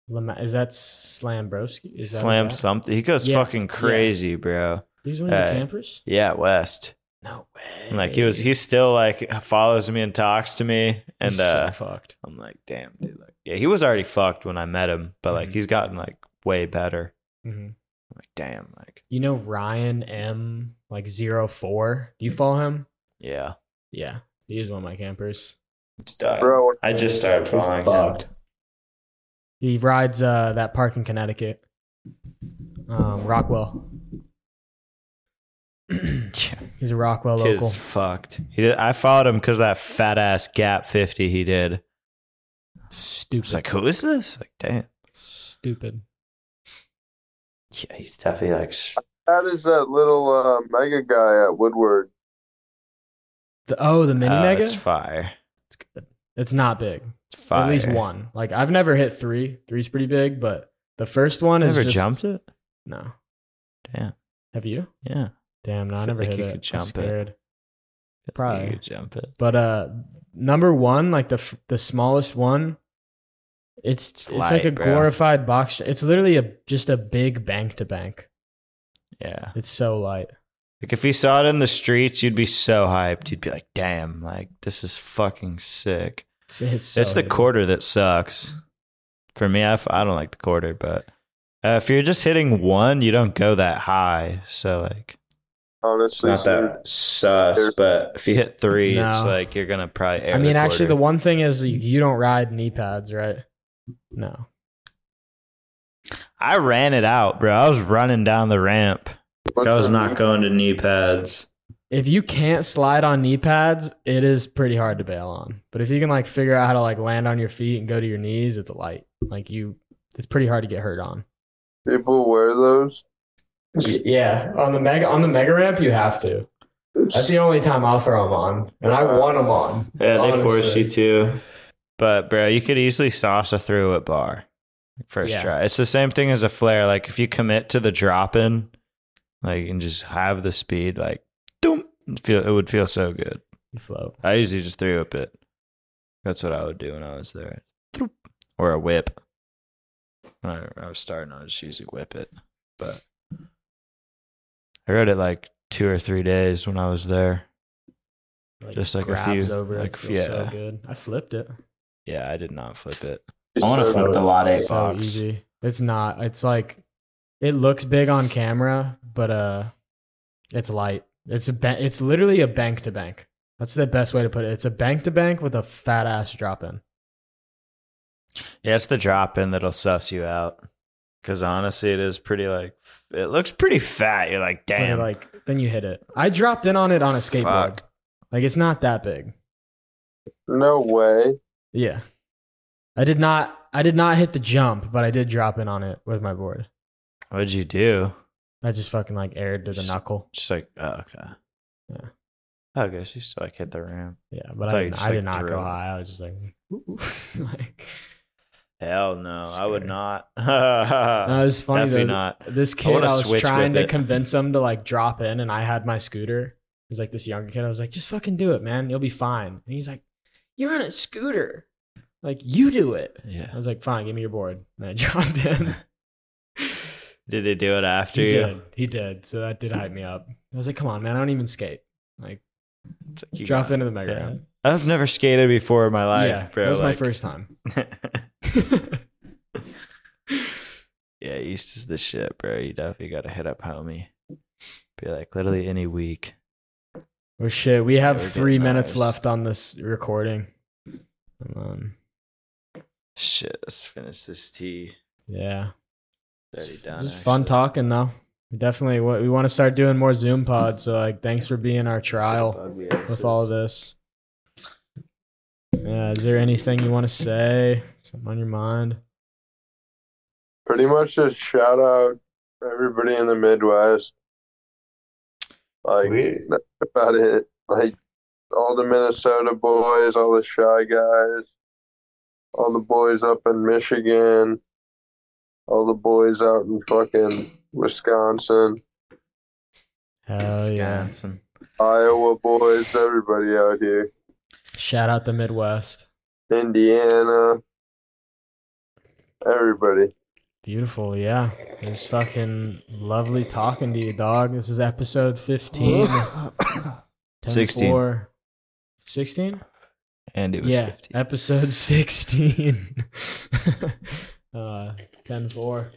Lama- is that Slambroski? Is that, Slam is that? something. He goes Yeah, fucking yeah. crazy, bro. He's one of the Uh, campers. Yeah, West. No way. And like he was he still like follows me and talks to me. And He's uh so fucked. I'm like, damn, dude. Like, yeah, he was already fucked when I met him, but like Mhm. he's gotten like way better. hmm I'm like, damn, like You know Ryan M like zero four. Do you follow him? yeah. Yeah, he is one of my campers. It's done. Bro, I just started He's following him. He rides uh, that park in Connecticut, um, Rockwell. He's a Rockwell Kid local. fucked. He did, I followed him because that fat ass Gap 50 he did. Stupid. It's like, who is this? Like, damn. Stupid. Yeah, he's definitely like. s- that is that little uh, mega guy at Woodward. The, oh, the mini oh, mega. It's fire. It's good. It's not big. It's fire. At least one. Like I've never hit three. Three's pretty big, but the first one is Never just jumped it? No. Damn. Have you? Yeah. Damn, no, I Feel never like hit you it. could I'm jump it. scared. Probably. You could jump it. But uh, number one, like the f- the smallest one, it's it's, like light, a bro. glorified box. It's literally a just a big bank to bank. Yeah. It's so light. Like if you saw it in the streets, you'd be so hyped. You'd be like, damn, like this is fucking sick. It's, it's, so it's the heavy. quarter that sucks. For me, I, f- I don't like the quarter, but uh, if you're just hitting one, you don't go that high. So like, it's Honestly, not that sus. But if you hit three, it's like you're gonna probably. Air I mean, actually, the one thing is you, you don't ride knee pads, right? No. I ran it out, bro. I was running down the ramp. I was not going to knee pads. If you can't slide on knee pads, it is pretty hard to bail on. But if you can like figure out how to like land on your feet and go to your knees, it's a light. Like you, it's pretty hard to get hurt on. People wear those. Yeah, on the mega on the mega ramp, you have to. That's the only time I'll throw them on, and I uh-huh. want them on. Yeah, they force you to. But bro, you could easily sauce a through at bar. First Yeah. try. It's the same thing as a flare. Like if you commit to the drop in, like and just have the speed, like doom, it feel it would feel so good. You float. I usually just threw up it. That's what I would do when I was there. Or a whip. When I, I was starting, I just usually whip it. But I rode it like two or three days when I was there. Like, Just like a few- over. like, it feels so good. I flipped it. Yeah, I did not flip it. I want to so flip the lot eight so box. easy. It's not. It's like it looks big on camera, but uh, it's light. It's a ba- it's literally a bank to bank. That's the best way to put it. It's a bank to bank with a fat ass drop in. Yeah, it's the drop in that'll suss you out. Because honestly, it is pretty like it looks pretty fat. You're like, But it, damn. like then you hit it. I dropped in on it on a skateboard. Fuck. Like it's not that big. No way. Yeah. I did not I did not hit the jump, but I did drop in on it with my board. What'd you do? I just fucking like aired to the Just- knuckle. Just like, oh, okay. Yeah. Oh, I guess you still like hit the ramp. Yeah, but thought I, didn't, just, I did like, not go high. I was just like, like Hell no, I would not. no, it was funny Definitely though. not. This kid, I, wanna was trying to it. convince him to like drop in, and I had my scooter. He's like this younger kid. I was like, just fucking do it, man. You'll be fine. And he's like, you're on a scooter. Like you do it. Yeah. I was like, fine, give me your board. And I dropped in. Did he do it after he you? did. He did. So that did hype me up. I was like, come on, man. I don't even skate. Like, It's like you drop got- into the mega yeah. ramp. I've never skated before in my life, yeah, bro. that was my first time. Yeah, East is the shit, bro. You definitely gotta hit up homie. Be like literally any week. Oh shit, we have Yeah, we're three minutes ours. left on this recording. Um, Shit, let's finish this tea. yeah, Thirty it's, done. it's fun talking though. We definitely wa- we want to start doing more Zoom pods. So like, thanks for being our trial with all of this. Yeah, is there anything you want to say? Something on your mind? Pretty much just shout out for everybody in the Midwest. Like We- that's about it. Like all the Minnesota boys, all the Chi guys, all the boys up in Michigan, all the boys out in fucking Wisconsin, Hell yeah! Wisconsin. Iowa boys, everybody out here, Shout out the Midwest. Indiana, everybody. Beautiful, yeah. It was fucking lovely talking to you, dog. This is episode 15. 16. 16? And it was Yeah, 15. episode 16. uh, 10 4.